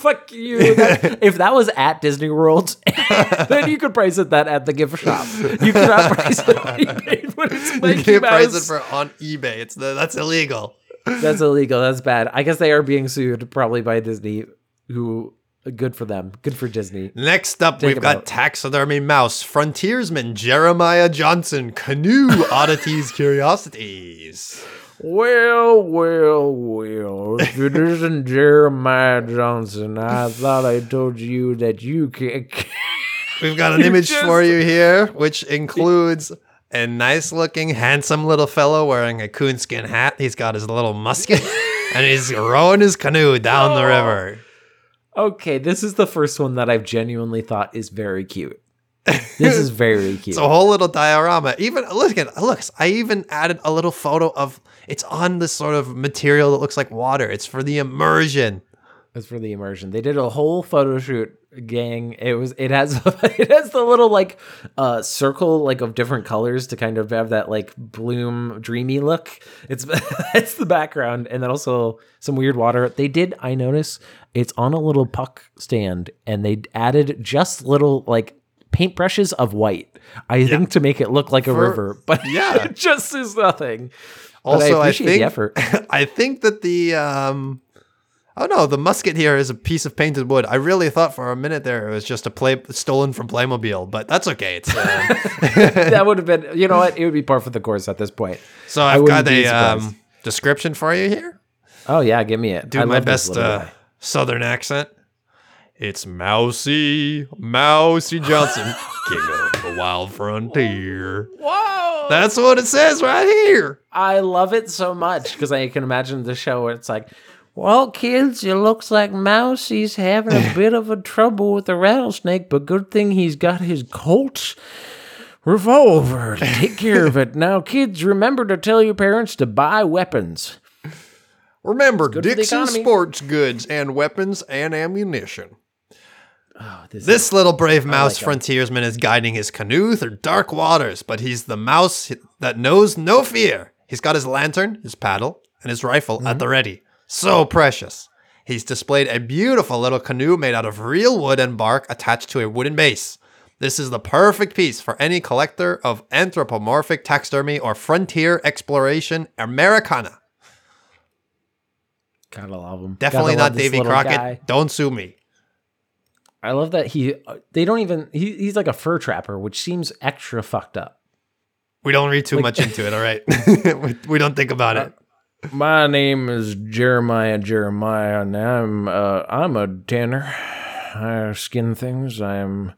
Fuck you. That- if that was at Disney World, then you could price it that at the gift shop. You cannot price it on eBay when it's you can't price it for on eBay. It's the, that's illegal. That's illegal. That's bad. I guess they are being sued probably by Disney. Who good for them? Good for Disney. Next up, Take we've got vote. taxidermy mouse frontiersman Jeremiah Johnson canoe oddities curiosities. Well, well, well. If it isn't Jeremiah Johnson, I thought I told you that you can't. We've got an image just- for you here, which includes a nice looking, handsome little fellow wearing a coonskin hat. He's got his little musket and he's rowing his canoe down the Oh. river. Okay, this is the first one that I've genuinely thought is very cute. This is very cute. It's a whole little diorama. Even look at look, I even added a little photo of it's on this sort of material that looks like water. It's for the immersion. It's for the immersion. They did a whole photo shoot, gang. It was it has it has the little like uh circle like of different colors to kind of have that like bloom dreamy look. It's it's the background and then also some weird water. They did I notice it's on a little puck stand and they added just little like paintbrushes of white. I think to make it look like a For- river, but yeah. it just is nothing. But Also, I, appreciate the think effort. I think that the um oh no, the musket here is a piece of painted wood. I really thought for a minute there it was just a play stolen from Playmobil, but that's okay. It's uh, that would have been, you know what? It would be par for the course at this point. so I I've got a um, description for you here. Oh yeah, give me it. Do I my best uh, southern accent. It's Mousy, Mousy Johnson, king of the wild frontier. Whoa! That's what it says right here. I love it so much because I can imagine the show where it's like, well, kids, it looks like Mousie's having a bit of a trouble with the rattlesnake, but good thing he's got his Colt revolver to take care of it. Now, kids, remember to tell your parents to buy weapons. Remember, Dixon. Sports Goods and weapons and ammunition. Oh, this, This little brave mouse like frontiersman is guiding his canoe through dark waters, but he's the mouse that knows no fear. He's got his lantern, his paddle, and his rifle Mm-hmm. at the ready. So precious. He's displayed a beautiful little canoe made out of real wood and bark attached to a wooden base. This is the perfect piece for any collector of anthropomorphic taxidermy or frontier exploration Americana. gotta love him. Definitely Gotta not Davy Crockett. guy. Don't sue me. I love that he. They don't even. He, he's like a fur trapper, which seems extra fucked up. We don't read too much into it, all right? we, we don't think about it. My name is Jeremiah Jeremiah, and I'm uh, I'm a tanner. I skin things. I'm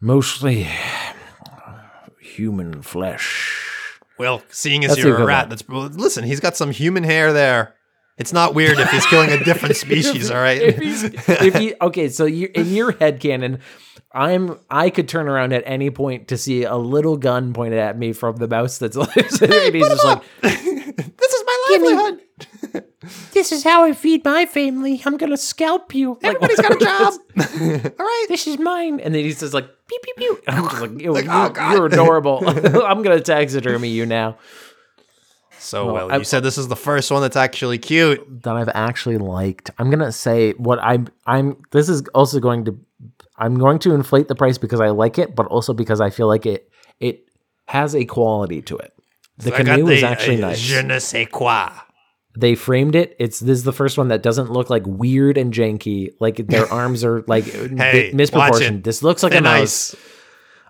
mostly human flesh. Well, seeing as That's you're a rat, one. that's listen. He's got some human hair there. It's not weird if he's killing a different species. all right. If he's if he okay, so you in your head canon, I'm I could turn around at any point to see a little gun pointed at me from the mouse that's and he's just like, this is my me- livelihood. "This is how I feed my family. I'm gonna scalp you." Like, Everybody's got a job. all right. this is mine. And then he says like pew pew pew. And I'm just like, "Ew, Like, oh, you're, oh, God. you're adorable. I'm gonna taxidermy you now. So well, I- you said this is the first one that's actually cute. That I've actually liked. I'm gonna say what I'm I'm this is also going to I'm going to inflate the price because I like it, but also because I feel like it it has a quality to it. The got canoe is actually uh, nice. Je ne sais quoi. they framed it. It's this is the first one that doesn't look like weird and janky. Like their arms are like Hey, misproportioned. This looks like a Thin mouse. ice.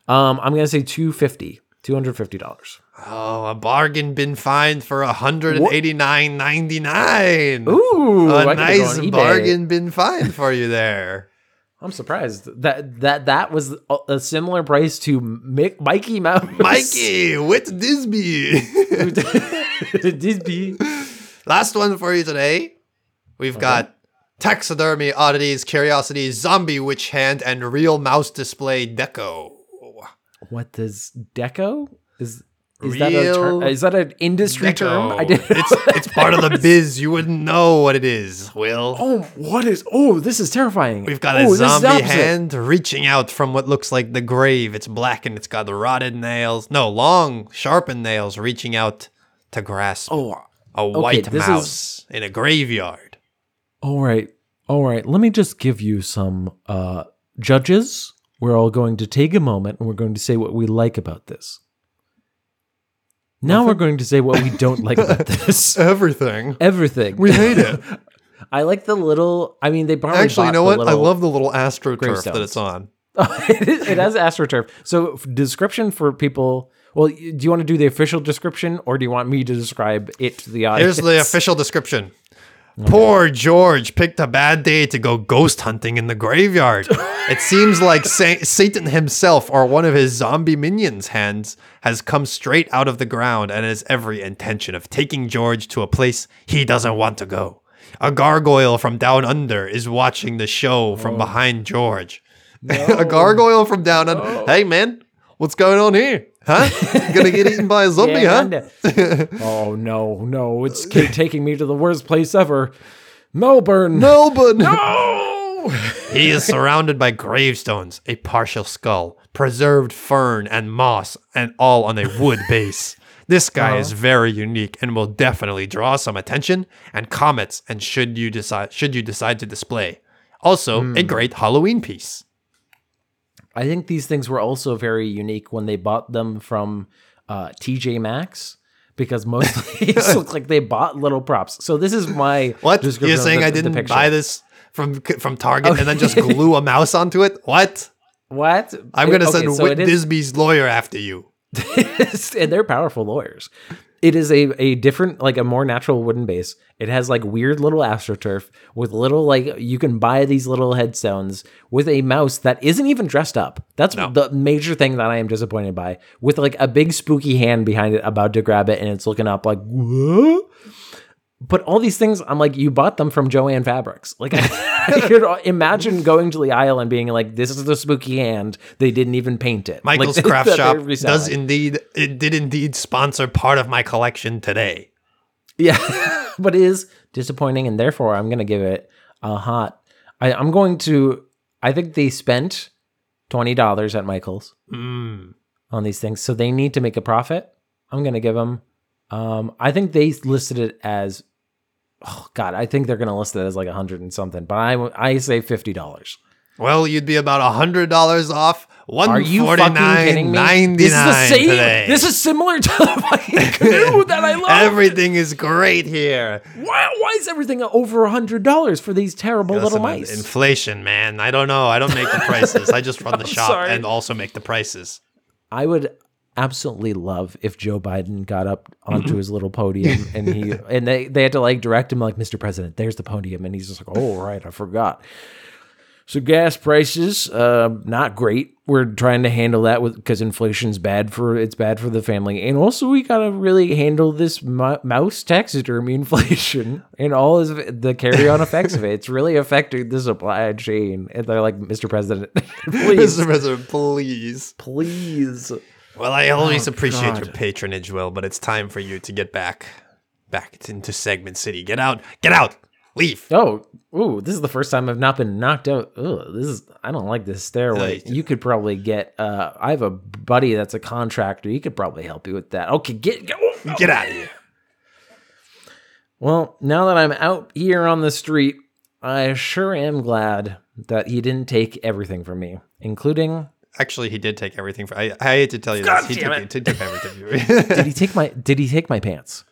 Um, I'm gonna say 250 $250. Oh, a bargain bin find for a hundred and eighty nine ninety nine. Ooh, a nice bargain bin find for you there. I'm surprised that that that was a, similar price to Mick, Mikey Mouse. Mikey, with Disney. Disney. Last one for you today. We've got taxidermy oddities, curiosities, zombie witch hand, and real mouse display deco. What does Deco is? Is that a is that an industry term? I did. it's it's part of the biz. You wouldn't know what it is, Will. Oh, what is? Oh, this is terrifying. We've got oh, a this zombie hand reaching out from what looks like the grave. It's black and it's got the rotted nails. No, long, sharpened nails reaching out to grasp Oh, a white this is- mouse in a graveyard. all right, all right. Let me just give you some uh, judges. We're all going to take a moment and we're going to say what we like about this. Now we're going to say what we don't like about this. Everything. Everything. We hate it. I like the little. I mean, they probably Actually, you know what? I love the little astroturf that it's on. Oh, it has astroturf. So, description for people. Well, do you want to do the official description, or do you want me to describe it to the audience? Here's the official description. Poor George picked a bad day to go ghost hunting in the graveyard. it seems like Sa- Satan himself or one of his zombie minions' hands has come straight out of the ground and has every intention of taking George to a place he doesn't want to go. A gargoyle from down under is watching the show from oh. behind George. a gargoyle from down under. Hey, man, what's going on here? Huh? Gonna get eaten by a zombie, Yeah, huh? oh no, no! It's taking me to the worst place ever, Melbourne. Melbourne. No! He is surrounded by gravestones, a partial skull, preserved fern and moss, and all on a wood base. This guy is uh-huh. very unique and will definitely draw some attention and comments and should you decide should you decide to display. Also, a hmm. great Halloween piece. I think these things were also very unique when they bought them from uh, TJ Maxx because most of these look like they bought little props. So this is my What? You're saying the- I didn't buy this from from Target and then just glue a mouse onto it? What? What? I'm gonna Okay, send so Whit it is- Disby's lawyer after you. and they're powerful lawyers. It is a, a different, like a more natural wooden base. It has like weird little astroturf with little, like, you can buy these little headstones with a mouse that isn't even dressed up. That's the major thing that I am disappointed by. With like a big spooky hand behind it about to grab it and it's looking up like, what? But all these things, I'm like, you bought them from Joann Fabrics. Like, I, I could imagine going to the aisle and being like, this is the spooky hand. They didn't even paint it. Michael's that Craft Shop does indeed it did indeed sponsor part of my collection today. Yeah, but it is disappointing, and therefore I'm going to give it a hot. I, I'm going to. I think they spent twenty dollars at Michaels Mm. on these things, so they need to make a profit. I'm going to give them. Um, I think they listed it as. Oh God, I think they're going to list it as like a hundred and something, but I I say fifty dollars. Well, you'd be about a hundred dollars off. One Are you fucking kidding me? This is the same. today. This is similar to the fucking canoe that I love. Everything is great here. why, why is everything over a hundred dollars for these terrible little mice? Inflation, man. I don't know. I don't make the prices. I just run the shop sorry. and also make the prices. I would absolutely love if Joe Biden got up onto his little podium and he and they they had to like direct him like Mr. President, there's the podium, and he's just like, oh right, I forgot. So gas prices, uh, not great. We're trying to handle that with because inflation's bad for it's bad for the family, and also we gotta really handle this mo- mouse taxidermy inflation and all of the carry on effects of it. It's really affecting the supply chain. And they're like, Mr. President, please, Mr. President, please. please. Well, I always appreciate Oh, God. your patronage, Will, but it's time for you to get back, back into Segment City. Get out! Get out! Leave! Oh, ooh, this is the first time I've not been knocked out. Ugh, this is I don't like this stairway. Yeah, You could probably get uh I have a buddy that's a contractor. He could probably help you with that. Okay, get go. Get out of here! Well, now that I'm out here on the street, I sure am glad that he didn't take everything from me, including Actually, he did take everything. For, I, I hate to tell you God this. He damn took, it. he took everything. did he take my did he take my pants?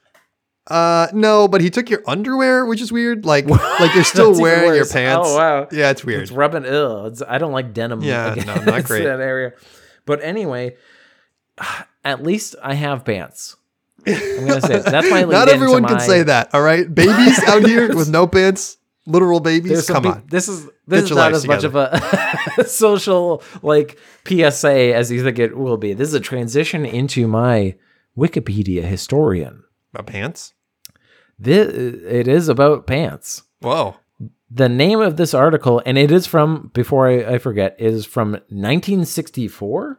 Uh, no, but he took your underwear, which is weird. Like, like you're still wearing your pants. Oh, wow. Yeah, it's weird. It's rubbing ill. It's, I don't like denim. Yeah, no, not great. That area. But anyway, at least I have pants. I'm gonna say that's my. Not lead into everyone can my- say that. All right, babies out here with no pants, literal babies. Come peop- on. This is this Get is not as much of a social like PSA as you think it will be. This is a transition into my Wikipedia historian. About pants? This it is about pants. Whoa. The name of this article, and it is from before I, I forget, is from 1964.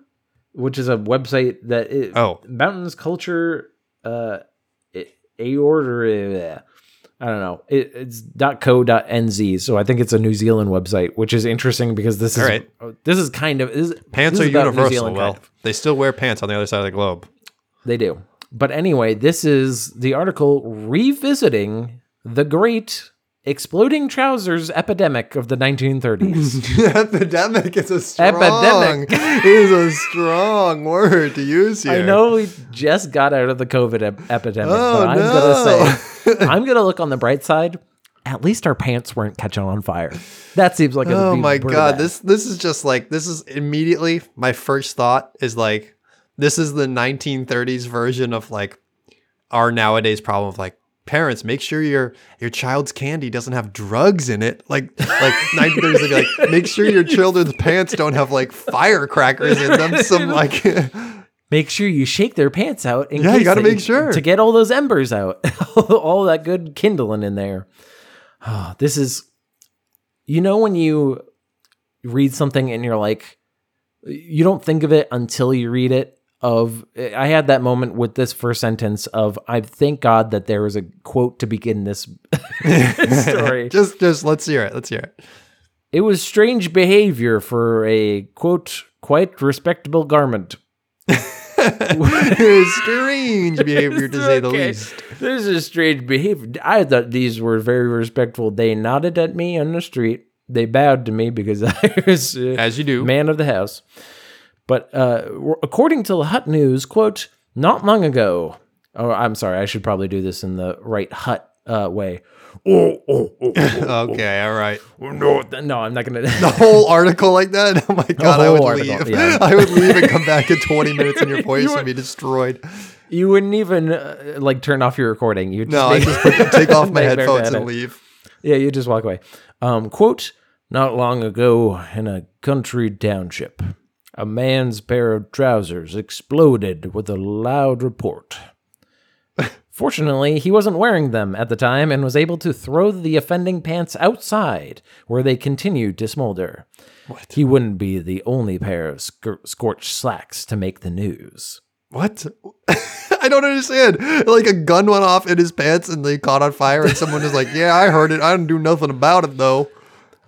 which is a website that it, Oh. mountains culture uh a order I don't know. It, it's .co.nz, so I think it's a New Zealand website, which is interesting because this is All right. Uh, this is kind of this, Pants this are is universal. Zealand, Well, kind of. they still wear pants on the other side of the globe. They do. But anyway, this is the article revisiting the great exploding trousers epidemic of the 1930s. Epidemic is a strong. Epidemic. is a strong word to use here. I know we just got out of the COVID ep- epidemic, Oh, but I'm no. gonna say I'm gonna look on the bright side. At least our pants weren't catching on fire. That seems like a Oh my god, this this is just like this is immediately my first thought is like this is the 1930s version of like our nowadays problem of like parents make sure your your child's candy doesn't have drugs in it like like 1930s they'd be like make sure your children's pants don't have like firecrackers in them some like Make sure you shake their pants out. In Yeah, you gotta make sure. to get all those embers out, all that good kindling in there. Oh, this is, you know, when you read something and you're like, you don't think of it until you read it. Of I had that moment with this first sentence of I thank God that there was a quote to begin this story. just just let's hear it let's hear it It was strange behavior for a quote quite respectable garment. strange behavior to say the Okay. least This is strange behavior. I thought these were very respectful. They nodded at me on the street. They bowed to me because I was uh, as you do man of the house. But uh, according to the Hutt News, quote, not long ago. Oh, I'm sorry. I should probably do this in the right Hut uh, way. Oh, oh, oh, oh, okay all right oh, no, no, I'm not gonna. the whole article like that. Oh my god, I would article, leave. yeah. I would leave and come back in 20 minutes and your voice would- would be destroyed. you wouldn't even uh, like turn off your recording. You No, I just put, take off my headphones and leave. Yeah, you just walk away. Um, quote, not long ago in a country township, a man's pair of trousers exploded with a loud report. Fortunately, he wasn't wearing them at the time and was able to throw the offending pants outside, where they continued to smolder. What? He wouldn't be the only pair of scor- scorched slacks to make the news. What? I don't understand. Like a gun went off in his pants and they caught on fire, and someone is like, "Yeah, I heard it. I didn't do nothing about it though."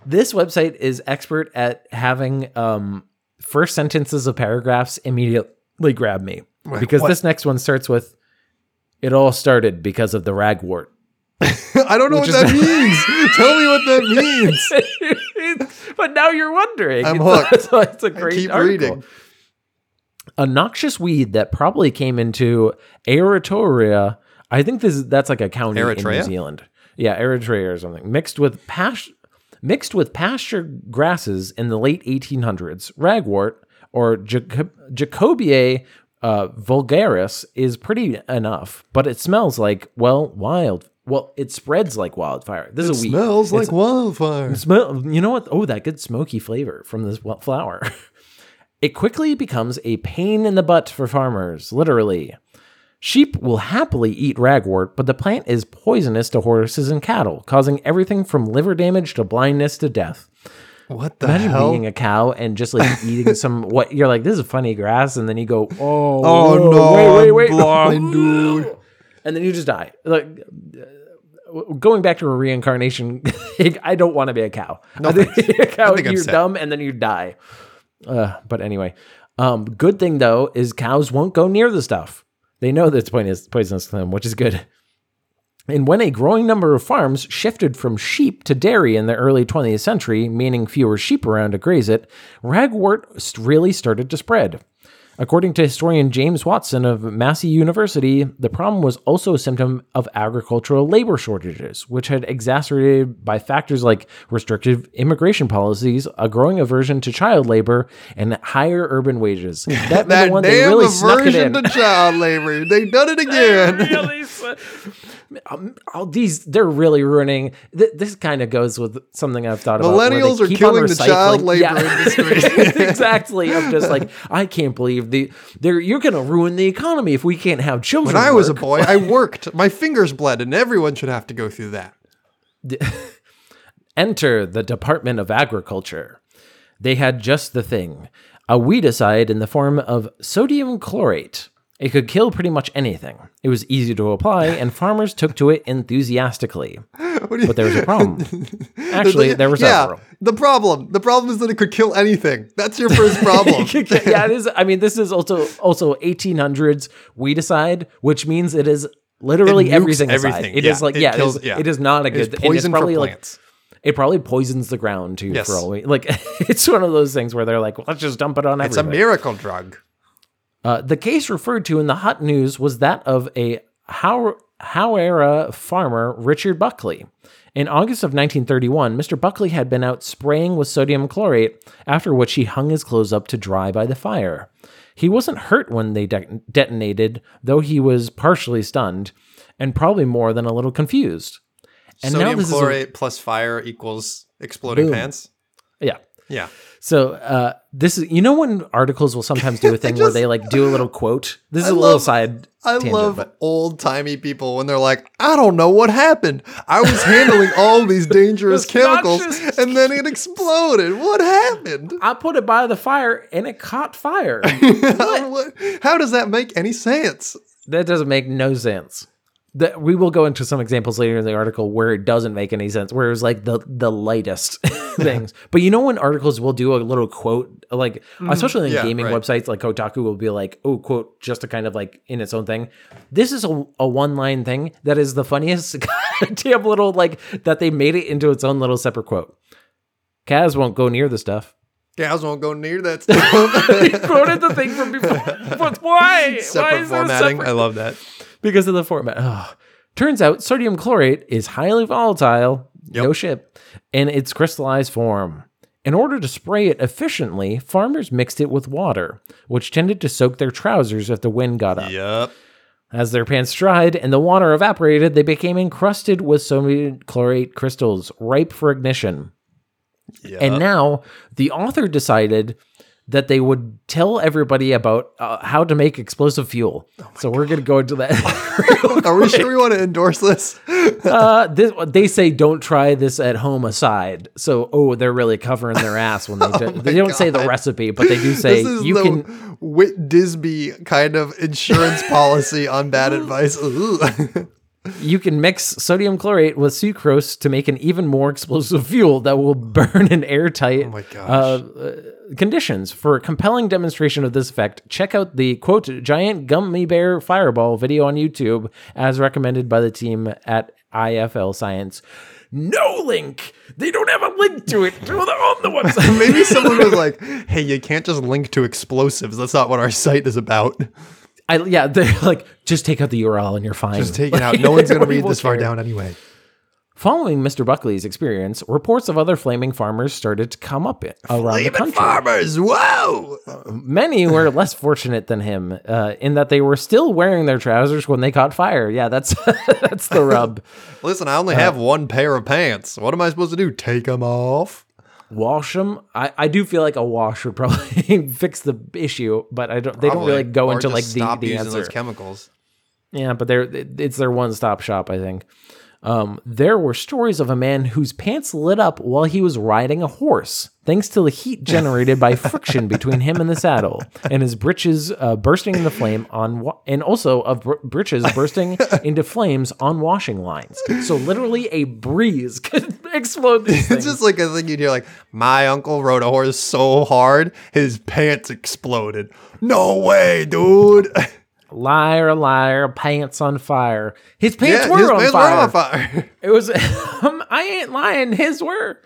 This website is expert at having um, first sentences of paragraphs immediately grab me because what? this next one starts with "It all started because of the ragwort." I don't know what that means. Tell me what that means. but now you're wondering. I'm It's- hooked. So it's a great keep article. reading. A noxious weed that probably came into Eritrea. I think this is that's like a county in New Zealand. Yeah, Eritrea or something. Mixed with pas- mixed with pasture grasses in the late 1800s. Ragwort or Jacob- Jacobaea uh, vulgaris is pretty enough, but it smells like well wild. Well, it spreads like wildfire. This is a weed. Smells It's- like wildfire. Smell, you know what? Oh, that good smoky flavor from this flower. It quickly becomes a pain in the butt for farmers, literally. Sheep will happily eat ragwort, but the plant is poisonous to horses and cattle, causing everything from liver damage to blindness to death. What the Imagine hell? being a cow and just like eating some what you're like, this is funny grass, and then you go, oh, Oh whoa, no, wait, wait, wait, blind, dude. and then you just die. Like going back to a reincarnation, I don't want to be a cow. I think a cow, I'm you're set. dumb, and then you die. Uh, but anyway, um, good thing though is cows won't go near the stuff. They know that it's poisonous, poisonous to them, which is good. And when a growing number of farms shifted from sheep to dairy in the early 20th century, meaning fewer sheep around to graze it, ragwort really started to spread. According to historian James Watson of Massey University, the problem was also a symptom of agricultural labor shortages, which had exacerbated by factors like restrictive immigration policies, a growing aversion to child labor, and higher urban wages. That, That the one they damn really aversion to child labor. They done it again. really um, all these they're really ruining th- this kind of goes with something i've thought about Millennials are killing the child labor industry. exactly i'm just like i can't believe the they're you're gonna ruin the economy if we can't have children When I was a boy, I worked. My fingers bled, and everyone should have to go through that. enter the department of agriculture they had just the thing a weedicide in the form of sodium chlorate. It could kill pretty much anything. It was easy to apply, and farmers took to it enthusiastically. But there was a problem. Actually, there was yeah, several. the problem. The problem is that it could kill anything. That's your first problem. yeah, it is. I mean, this is also also 1800s weedicide, which means it is literally It everything. everything. It Yeah, is like it yeah, kills- it is, yeah. it is not a It is good. and it's poison for probably like plants. it probably poisons the ground too. Yes. For all we like, it's one of those things where they're like, let's just dump it on It's a miracle drug. Uh, the case referred to in the hot news was that of a How- Hawera farmer, Richard Buckley. In August of 1931, Mr. Buckley had been out spraying with sodium chlorate, after which he hung his clothes up to dry by the fire. He wasn't hurt when they de- detonated, though he was partially stunned, and probably more than a little confused. And now Sodium this is a- chlorate plus fire equals exploding Boom. pants. Yeah. Yeah. So uh, this is you know when articles will sometimes do a thing where they like do a little quote. This is I a little love- side. I tangent, love old timey people when they're like, I don't know what happened. I was handling all these dangerous chemicals and then it exploded. What happened? I put it by the fire and it caught fire. How does that make any sense? that doesn't make no sense. That we will go into some examples later in the article where it doesn't make any sense, where it's like the the lightest things. But you know when articles will do a little quote, like especially in Mm-hmm. yeah, gaming right. websites, like Kotaku will be like, "Oh, quote," just to kind of like in its own thing. This is a, a one line thing that is the funniest damn little like that they made it into its own little separate quote. Kaz won't go near the stuff. Cows won't go near that stuff. he quoted the thing from before. But why? why Separate a formatting. I love that. Because of the format. Ugh. Turns out sodium chlorate is highly volatile, no shit, in its crystallized form. In order to spray it efficiently, farmers mixed it with water, which tended to soak their trousers if the wind got up. Yep. As their pants dried and the water evaporated, they became encrusted with sodium chlorate crystals, ripe for ignition. Yep. And now the author decided that they would tell everybody about uh, how to make explosive fuel. so we're going to go into that. Are we sure we want to endorse this? uh, this, they say don't try this at home aside. So, oh, they're really covering their ass when they do. they don't say the recipe, but they do say This is you can. Whit Disby kind of insurance policy on bad advice. You can mix sodium chlorate with sucrose to make an even more explosive fuel that will burn in airtight Oh my gosh. uh, uh, conditions. For a compelling demonstration of this effect, check out the quote giant gummy bear fireball video on YouTube as recommended by the team at IFL Science. No link. They don't have a link to it on the website. Maybe someone was like, "Hey, you can't just link to explosives. That's not what our site is about. I, yeah, they're like, just take out the URL and you're fine. Just take it out. No one's gonna read this far down anyway." Following Mr. Buckley's experience, reports of other flaming farmers started to come up around the country. farmers, whoa! Many were less fortunate than him uh, in that they were still wearing their trousers when they caught fire. Yeah, that's that's the rub. Listen, I only have one pair of pants. What am I supposed to do? Take them off? Wash them. I, I do feel like a wash would probably fix the issue, but I don't. They don't really go Or into like the, stop the using answer. those chemicals. Yeah, but they're it's their one stop shop, I think. Um, there were stories of a man whose pants lit up while he was riding a horse, thanks to the heat generated by friction between him and the saddle, and his breeches uh, bursting into flame on, wa- and also of br- breeches bursting into flames on washing lines. So literally, a breeze could explode these It's things. just like a thing you'd hear like, my uncle rode a horse so hard, his pants exploded. No way, dude. Liar, liar, pants on fire. His pants yeah, were his on pants fire. were on fire. It was I ain't lying, his were.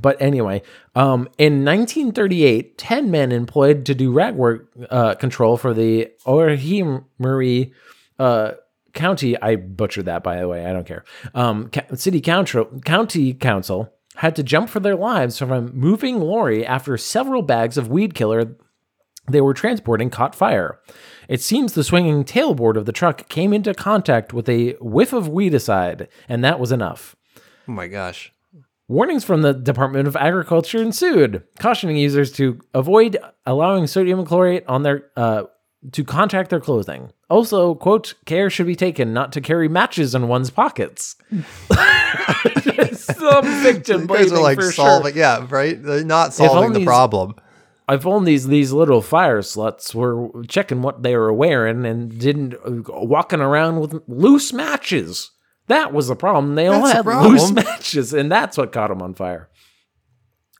But anyway, um, in 1938, 10 men employed to do ragwort uh, control for the Orhimuri uh, County, I butchered that by the way, I don't care. Um, city council, county council had to jump for their lives from a moving lorry after several bags of weed killer they were transporting caught fire. It seems the swinging tailboard of the truck came into contact with a whiff of weedicide, and that was enough. Oh my gosh. Warnings from the Department of Agriculture ensued, cautioning users to avoid allowing sodium chlorate on their uh, to contact their clothing. Also, quote, care should be taken not to carry matches in one's pockets. Some victim You guys are like for solving, sure. yeah, right? They're not solving the problem. I found these these little fire sluts were checking what they were wearing and didn't uh, walking around with loose matches. That was the problem. They all That's had loose matches, and that's what caught them on fire.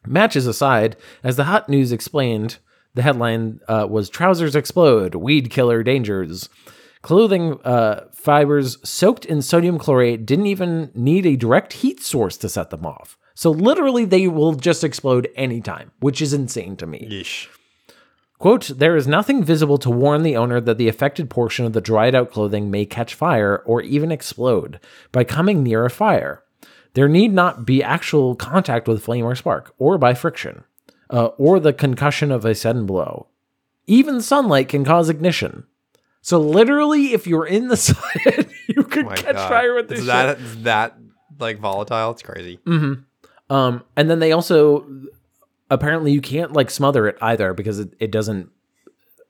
Matches aside, as the Hot News explained, the headline uh, was "Trousers Explode: Weed Killer Dangers." Clothing uh, fibers soaked in sodium chlorate didn't even need a direct heat source to set them off. So literally, they will just explode anytime, which is insane to me. Yeesh. Quote, there is nothing visible to warn the owner that the affected portion of the dried out clothing may catch fire or even explode by coming near a fire. There need not be actual contact with flame or spark, or by friction, uh, or the concussion of a sudden blow. Even sunlight can cause ignition. So literally, if you're in the sun, you could My catch God. fire with this Is shit. that is that like volatile? It's crazy. Um, and then they also apparently you can't like smother it either because it, it doesn't.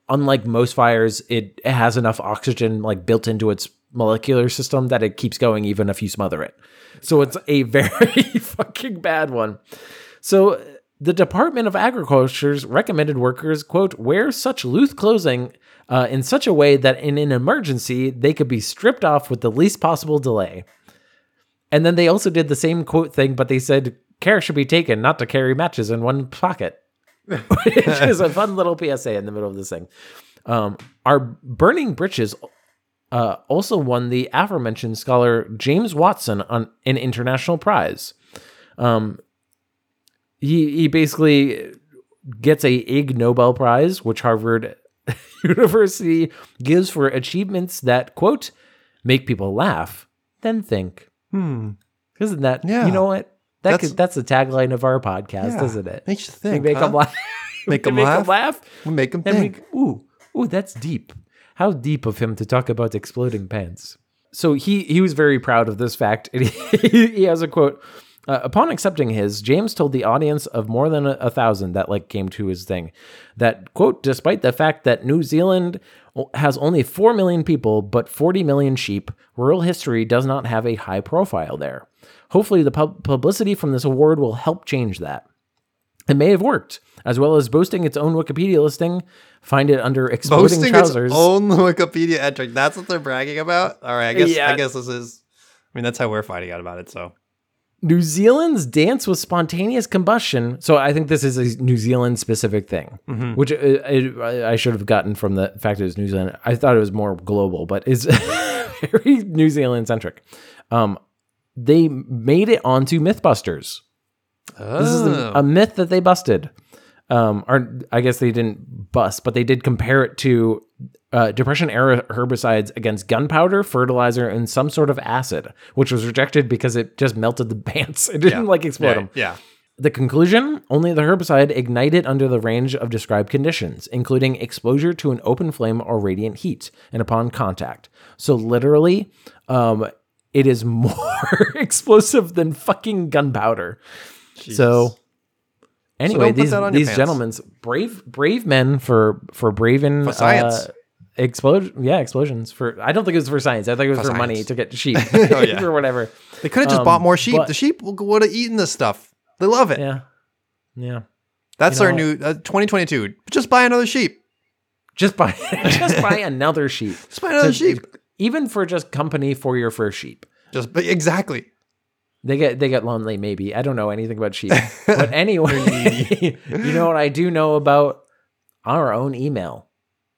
Unlike most fires, it, it has enough oxygen like built into its molecular system that it keeps going even if you smother it. So it's a very fucking bad one. So the Department of Agriculture's recommended workers quote wear such loose clothing uh, in such a way that in an emergency they could be stripped off with the least possible delay. And then they also did the same quote thing, but they said care should be taken not to carry matches in one pocket, which is a fun little PSA in the middle of this thing. Um, our burning britches uh, also won the aforementioned scholar James Watson on an international prize. Um, he he basically gets a Ig Nobel Prize, which Harvard University gives for achievements that quote make people laugh, then think. Hmm. Isn't that? Yeah. You know what? That That's- could, that's the tagline of our podcast, Yeah. isn't it? Makes you We think. make huh? them laugh. Make We 'em make 'em laugh. laugh. We make them think. we, ooh, ooh, that's deep. How deep of him to talk about exploding pants. So he he was very proud of this fact. And he, he has a quote. Uh, upon accepting his, James told the audience of more than a, a thousand that like came to his thing that quote, despite the fact that New Zealand has only four million people but forty million sheep, rural history does not have a high profile there. Hopefully, the pub- publicity from this award will help change that. It may have worked, as well as boasting its own Wikipedia listing. Find it under exploding Boasting trousers. its own Wikipedia entry. That's what they're bragging about. All right, I guess. Yeah. I guess this is. I mean, that's how we're finding out about it. So New Zealand's dance with spontaneous combustion. So I think this is a New Zealand specific thing, which uh, it, I I should have gotten from the fact that it was New Zealand. I thought it was more global, but it's very New Zealand centric. Um, they made it onto MythBusters. This is a, a myth that they busted. Um, or I guess they didn't bust, but they did compare it to uh, Depression era herbicides against gunpowder, fertilizer, and some sort of acid, which was rejected because it just melted the pants. It didn't like explode yeah, them. yeah. The conclusion only the herbicide ignited under the range of described conditions, including exposure to an open flame or radiant heat, and upon contact. So, literally, um, it is more explosive than fucking gunpowder. So, anyway, don't these that on your these gentlemen's brave brave men for for braving For science. Uh, explosion, yeah, explosions. For I don't think it was for science. I think it was for, For money to get sheep Oh, yeah. or whatever. They could have just Um, bought more sheep. but- the sheep would have eaten this stuff. They love it. Yeah, yeah. That's You know our new uh, 2022. Just buy another sheep. Just buy just buy another sheep. Just buy another So, sheep. Even for just company for your first sheep. Just but exactly. They get they get lonely maybe. I don't know anything about sheep. But anyway, you know what I do know about our own email,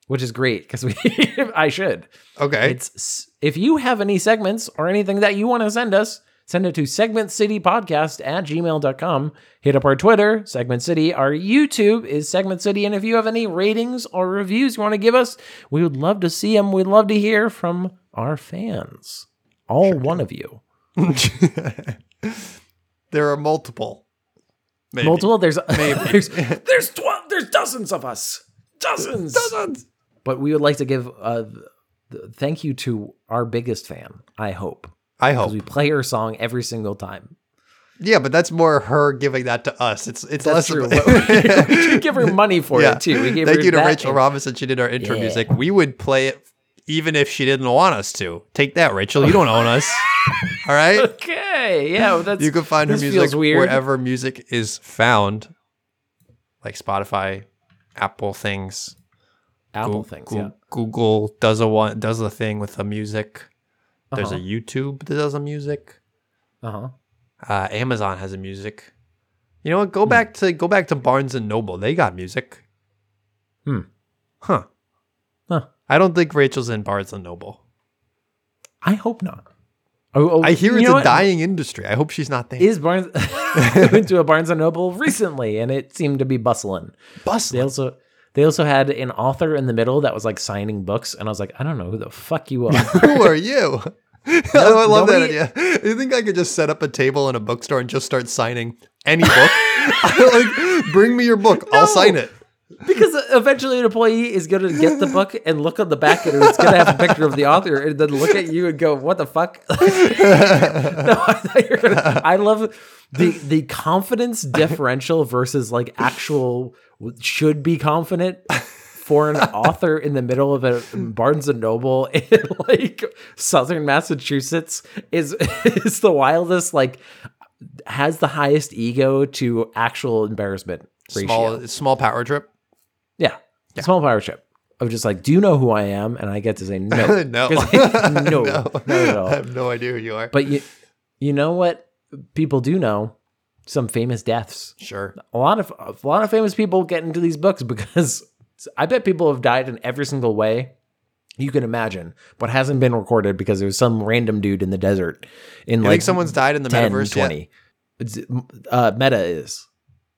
which is great because we I should. Okay. It's if you have any segments or anything that you want to send us, send it to segmentcitypodcast at gmail.com. Hit up our Twitter, Segment City. Our YouTube is Segment City. And if you have any ratings or reviews you want to give us, we would love to see them. We'd love to hear from our fans. All one of you. there are multiple. Maybe. Multiple. There's there's there's twelve. There's dozens of us. Dozens. Dozens. But we would like to give uh, a thank you to our biggest fan. I hope I hope. we play her song every single time. Yeah, but that's more her giving that to us. It's it's That's less true. But we give her money for Yeah. it too. We gave Thank you to Rachel and- Robinson. She did our intro Yeah. music. We would play it even if she didn't want us to. Take that, Rachel. You don't own us. All right. Okay, yeah, well, that's You can find her music wherever music is found, like Spotify, Apple things. Apple things. Yeah. Google does a one does a thing with the music. There's a Uh-huh. YouTube that does a music. Uh huh. Uh, Amazon has a music. You know what? Go back to go back to Barnes and Noble. They got music. Hmm. Huh. Huh. I don't think Rachel's in Barnes and Noble. I hope not. Oh, oh, I hear it's a what? dying industry. I hope she's not there. Is Barnes I went to a Barnes and Noble recently, and it seemed to be bustling. They Bustling. also they also had an author in the middle that was like signing books, and I was like, I don't know who the fuck you are. Who are you? Oh, I love nobody- that idea. You think I could just set up a table in a bookstore and just start signing any book? like, bring me your book. I'll sign it. because eventually an employee is going to get the book and look on the back, and it's going to have a picture of the author, and then look at you and go, "What the fuck?" no, I, thought you were gonna, I love the the confidence differential versus like actual should be confident for an author in the middle of a Barnes and Noble in like Southern Massachusetts is is the wildest. Like has the highest ego to actual embarrassment ratio. Small small power trip. Yeah. Small power trip. Of just like, do you know who I am? And I get to say no. no, no, not at all. I have no idea who you are. But you you know what people do know? Some famous deaths. sure. A lot of a lot of famous people get into these books because I bet people have died in every single way you can imagine, but hasn't been recorded because there was some random dude in the desert in You like think someone's died in the 10, metaverse yet? 20. It's, uh, Meta is.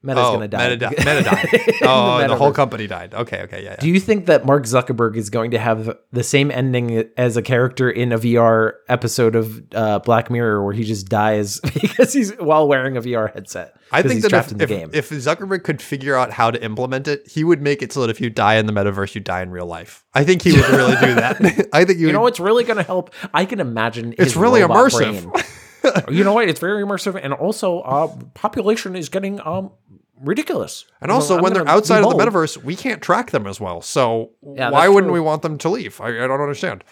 Meta's Oh, gonna die. Meta, di- Meta died. Oh, the, whole company died. Okay, okay, yeah, yeah. Do you think that Mark Zuckerberg is going to have the same ending as a character in a VR episode of uh, Black Mirror where he just dies because he's while wearing a VR headset? I think he's that trapped if, in the if, game. if Zuckerberg could figure out how to implement it, he would make it so that if you die in the metaverse, you die in real life. I think he would really do that. I think you, you know what's really going to help? I can imagine It's really immersive. You know what? It's very immersive, and also uh, population is getting um ridiculous. And also, I'm when they're outside of the metaverse, we can't track them as well. So Yeah, why wouldn't true. we want them to leave? I, I don't understand.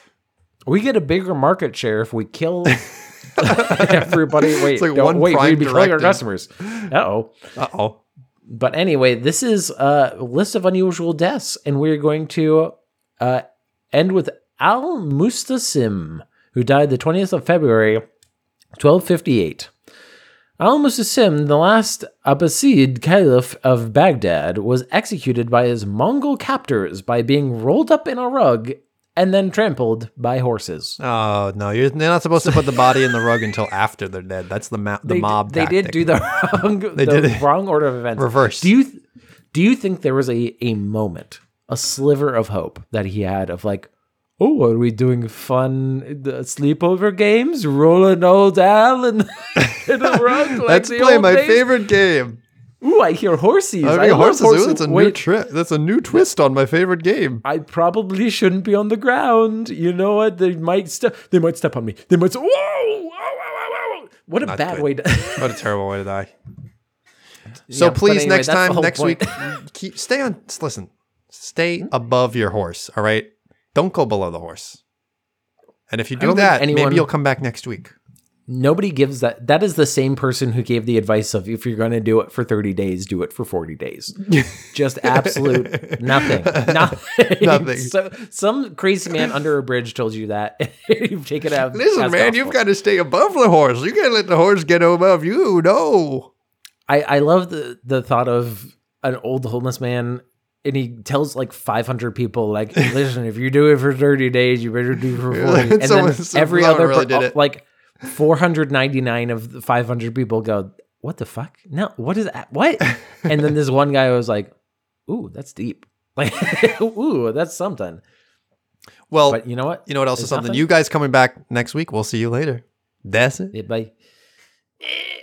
we get a bigger market share if we kill everybody. Wait, like don't- one wait, we'd be killing our customers. Uh oh. Uh oh. But anyway, this is a list of unusual deaths, and we're going to uh, end with Al Mustasim, who died the 20th of February, 1258. Al Mustasim, the last Abbasid caliph of Baghdad, was executed by his Mongol captors by being rolled up in a rug and then trampled by horses. Oh no, you're, not supposed to put the body in the rug until after they're dead. That's the ma- the they, mob. They did do the wrong, They the did wrong order of events. Reverse. Do you th- do you think there was a a moment, a sliver of hope that he had of like, oh, are we doing fun uh, sleepover games, rolling old Al in, in a rug? Like Let's the play my days? favorite game. Ooh, I hear horses. I I, mean, love horses. horses. Ooh, that's a new Wait, tri- That's a new twist on my favorite game. I probably shouldn't be on the ground. You know what? They might step. They might step on me. They might. Say, whoa, whoa, whoa, whoa, whoa. What a Not bad good. way to. What a terrible way to die. So Yeah, please, anyway, next time, next point. week, keep stay on. Listen, stay hmm? above your horse. All right, don't go below the horse. And if you do that, anyone- maybe you'll come back next week. Nobody gives that. That is the same person who gave the advice of if you're going to do it for 30 days, do it for 40 days. Just absolute nothing. Nothing. Nothing. So some crazy man under a bridge told you that. you've taken out. Listen, man, gospel. you've got to stay above the horse. You can't let the horse get above you. No. I, I love the, the thought of an old homeless man and he tells like 500 people like listen if you do it for 30 days you better do it for 40 and Someone- then every other really per- did it. like 499 of the 500 people go what the fuck no what is that what and then this one guy was like ooh that's deep like ooh that's something Well, but you know what you know what else is something? nothing. You guys coming back next week. We'll see you later. That's it. Yeah, bye eh.